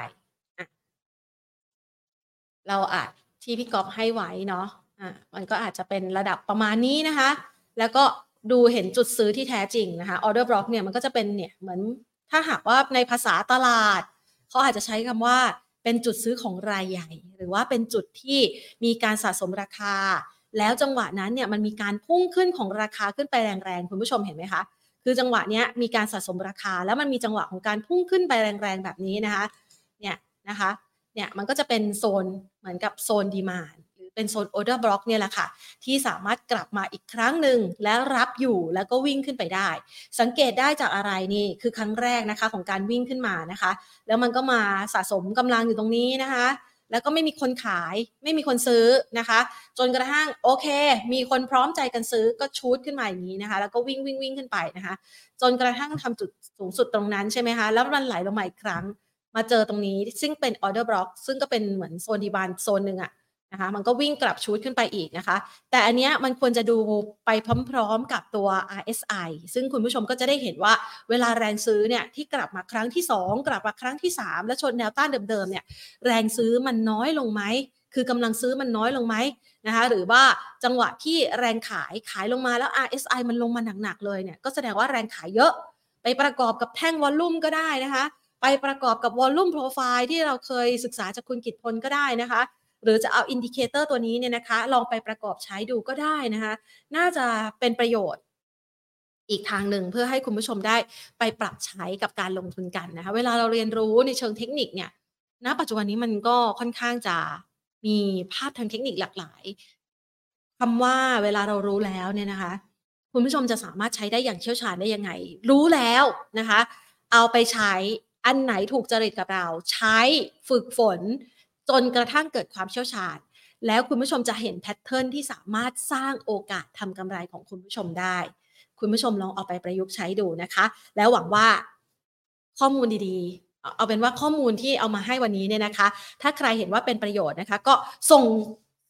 เราอาจที่พี่กอฟให้ไว้เนาะอะมันก็อาจจะเป็นระดับประมาณนี้นะคะ แล้วก็ดูเห็นจุดซื้อที่แท้จริงนะคะ order block เนี่ยมันก็จะเป็นเนี่ยเหมือนถ้าหากว่าในภาษาตลาด เขาอาจจะใช้คำว่าเป็นจุดซื้อของรายใหญ่ หรือว่าเป็นจุดที่มีการสะสมราคา แล้วจังหวะนั้นเนี่ยมันมีการพุ่งขึ้นของราคาขึ้นไปแรงๆคุณผู้ชมเห็นไหมคะคือจังหวะนี้มีการสะสมราคา แล้วมันมีจังหวะของการพุ่งขึ้นไปแรงๆแบบนี้นะคะเนี่ยนะคะเนี่ยมันก็จะเป็นโซนเหมือนกับโซนดีมาน เป็นโซน order block เนี่ยแหละค่ะ ที่สามารถกลับมาอีกครั้งหนึ่งแล้วรับอยู่แล้วก็วิ่งขึ้นไปได้ สังเกตได้จากอะไรนี่คือครั้งแรกนะคะของการวิ่งขึ้นมานะคะ แล้วมันก็มาสะสมกำลังอยู่ตรงนี้นะคะแล้วก็ไม่มีคนขายไม่มีคนซื้อนะคะ จนกระทั่งโอเค มีคนพร้อมใจกันซื้อก็ชูดขึ้นมาอย่างนี้นะคะ แล้วก็วิ่งวิ่งวิ่งขึ้นไปนะคะ จนกระทั่งทำจุดสูงสุดตรงนั้นใช่ไหมคะแล้วมันไหลลงมาอีกครั้ง มาเจอตรงนี้ซึ่งเป็น order block ซึ่งก็เป็นเหมือนโซนดีบานโซนหนึ่งอะ นะคะมันก็วิ่งกลับชูดขึ้นไปอีกนะคะ แต่อันเนี้ยมันควรจะดูไปพร้อมๆกับตัว RSI ซึ่งคุณผู้ชมก็จะได้เห็นว่าเวลาแรงซื้อเนี่ยที่กลับมาครั้งที่ 2 กลับมาครั้งที่ 3 และชนแนวต้านเดิมๆเนี่ยแรงซื้อมันน้อยลงไหมคือกำลังซื้อมันน้อยลงไหมนะคะหรือว่าจังหวะที่แรงขายขายลงมาแล้ว RSI มันลงมาหนักๆเลยเนี่ยก็แสดงว่าแรงขายเยอะ ไปประกอบกับแท่ง volume ก็ได้นะคะ ไปประกอบกับ volume profile ที่เราเคยศึกษาจากคุณกิตพลก็ได้นะคะ หรือจะเอา indicator ตัวนี้เนี่ยนะคะลองไปประกอบใช้ดูก็ได้นะคะน่าจะเป็นประโยชน์อีกทางหนึ่งเพื่อให้คุณผู้ชมได้ไปปรับใช้กับการลงทุนกันนะคะเวลาเราเรียนรู้ในเชิงเทคนิคเนี่ยณปัจจุบันนี้มันก็ค่อนข้างจะมีภาพทางเทคนิคหลากหลายคำว่าเวลาเรารู้แล้วเนี่ยนะคะ คุณผู้ชมจะสามารถใช้ได้อย่างเชี่ยวชาญได้ยังไง รู้แล้วนะคะ เอาไปใช้อันไหนถูกจริตกับเรา ใช้ฝึกฝน จนกระทั่งเกิดความเชี่ยวชาญ แล้วคุณผู้ชมจะเห็นแพทเทิร์นที่สามารถสร้างโอกาสทำกำไรของคุณผู้ชมได้ คุณผู้ชมลองเอาไปประยุกต์ใช้ดูนะคะ แล้วหวังว่าข้อมูลดีๆ เอาเป็นว่าข้อมูลที่เอามาให้วันนี้เนี่ยนะคะ ถ้าใครเห็นว่าเป็นประโยชน์นะคะ ก็ส่ง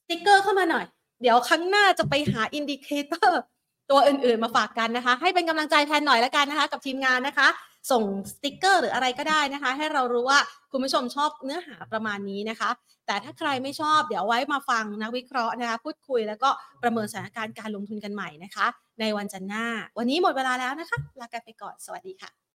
สติ๊กเกอร์เข้ามาหน่อย เดี๋ยวครั้งหน้าจะไปหา indicator ตัวอื่นๆมาฝากกันนะคะ ให้เป็นกำลังใจแทนหน่อยแล้วกันนะคะ กับทีมงานนะคะ ส่งสติกเกอร์หรืออะไรก็ได้นะคะ ให้เรารู้ว่าคุณผู้ชมชอบเนื้อหาประมาณนี้นะคะ แต่ถ้าใครไม่ชอบเดี๋ยวไว้มาฟังนักวิเคราะห์นะคะ พูดคุยแล้วก็ประเมินสถานการณ์การลงทุนกันใหม่นะคะ ในวันจันทร์หน้า วันนี้หมดเวลาแล้วนะคะลากันไปก่อนสวัสดีค่ะ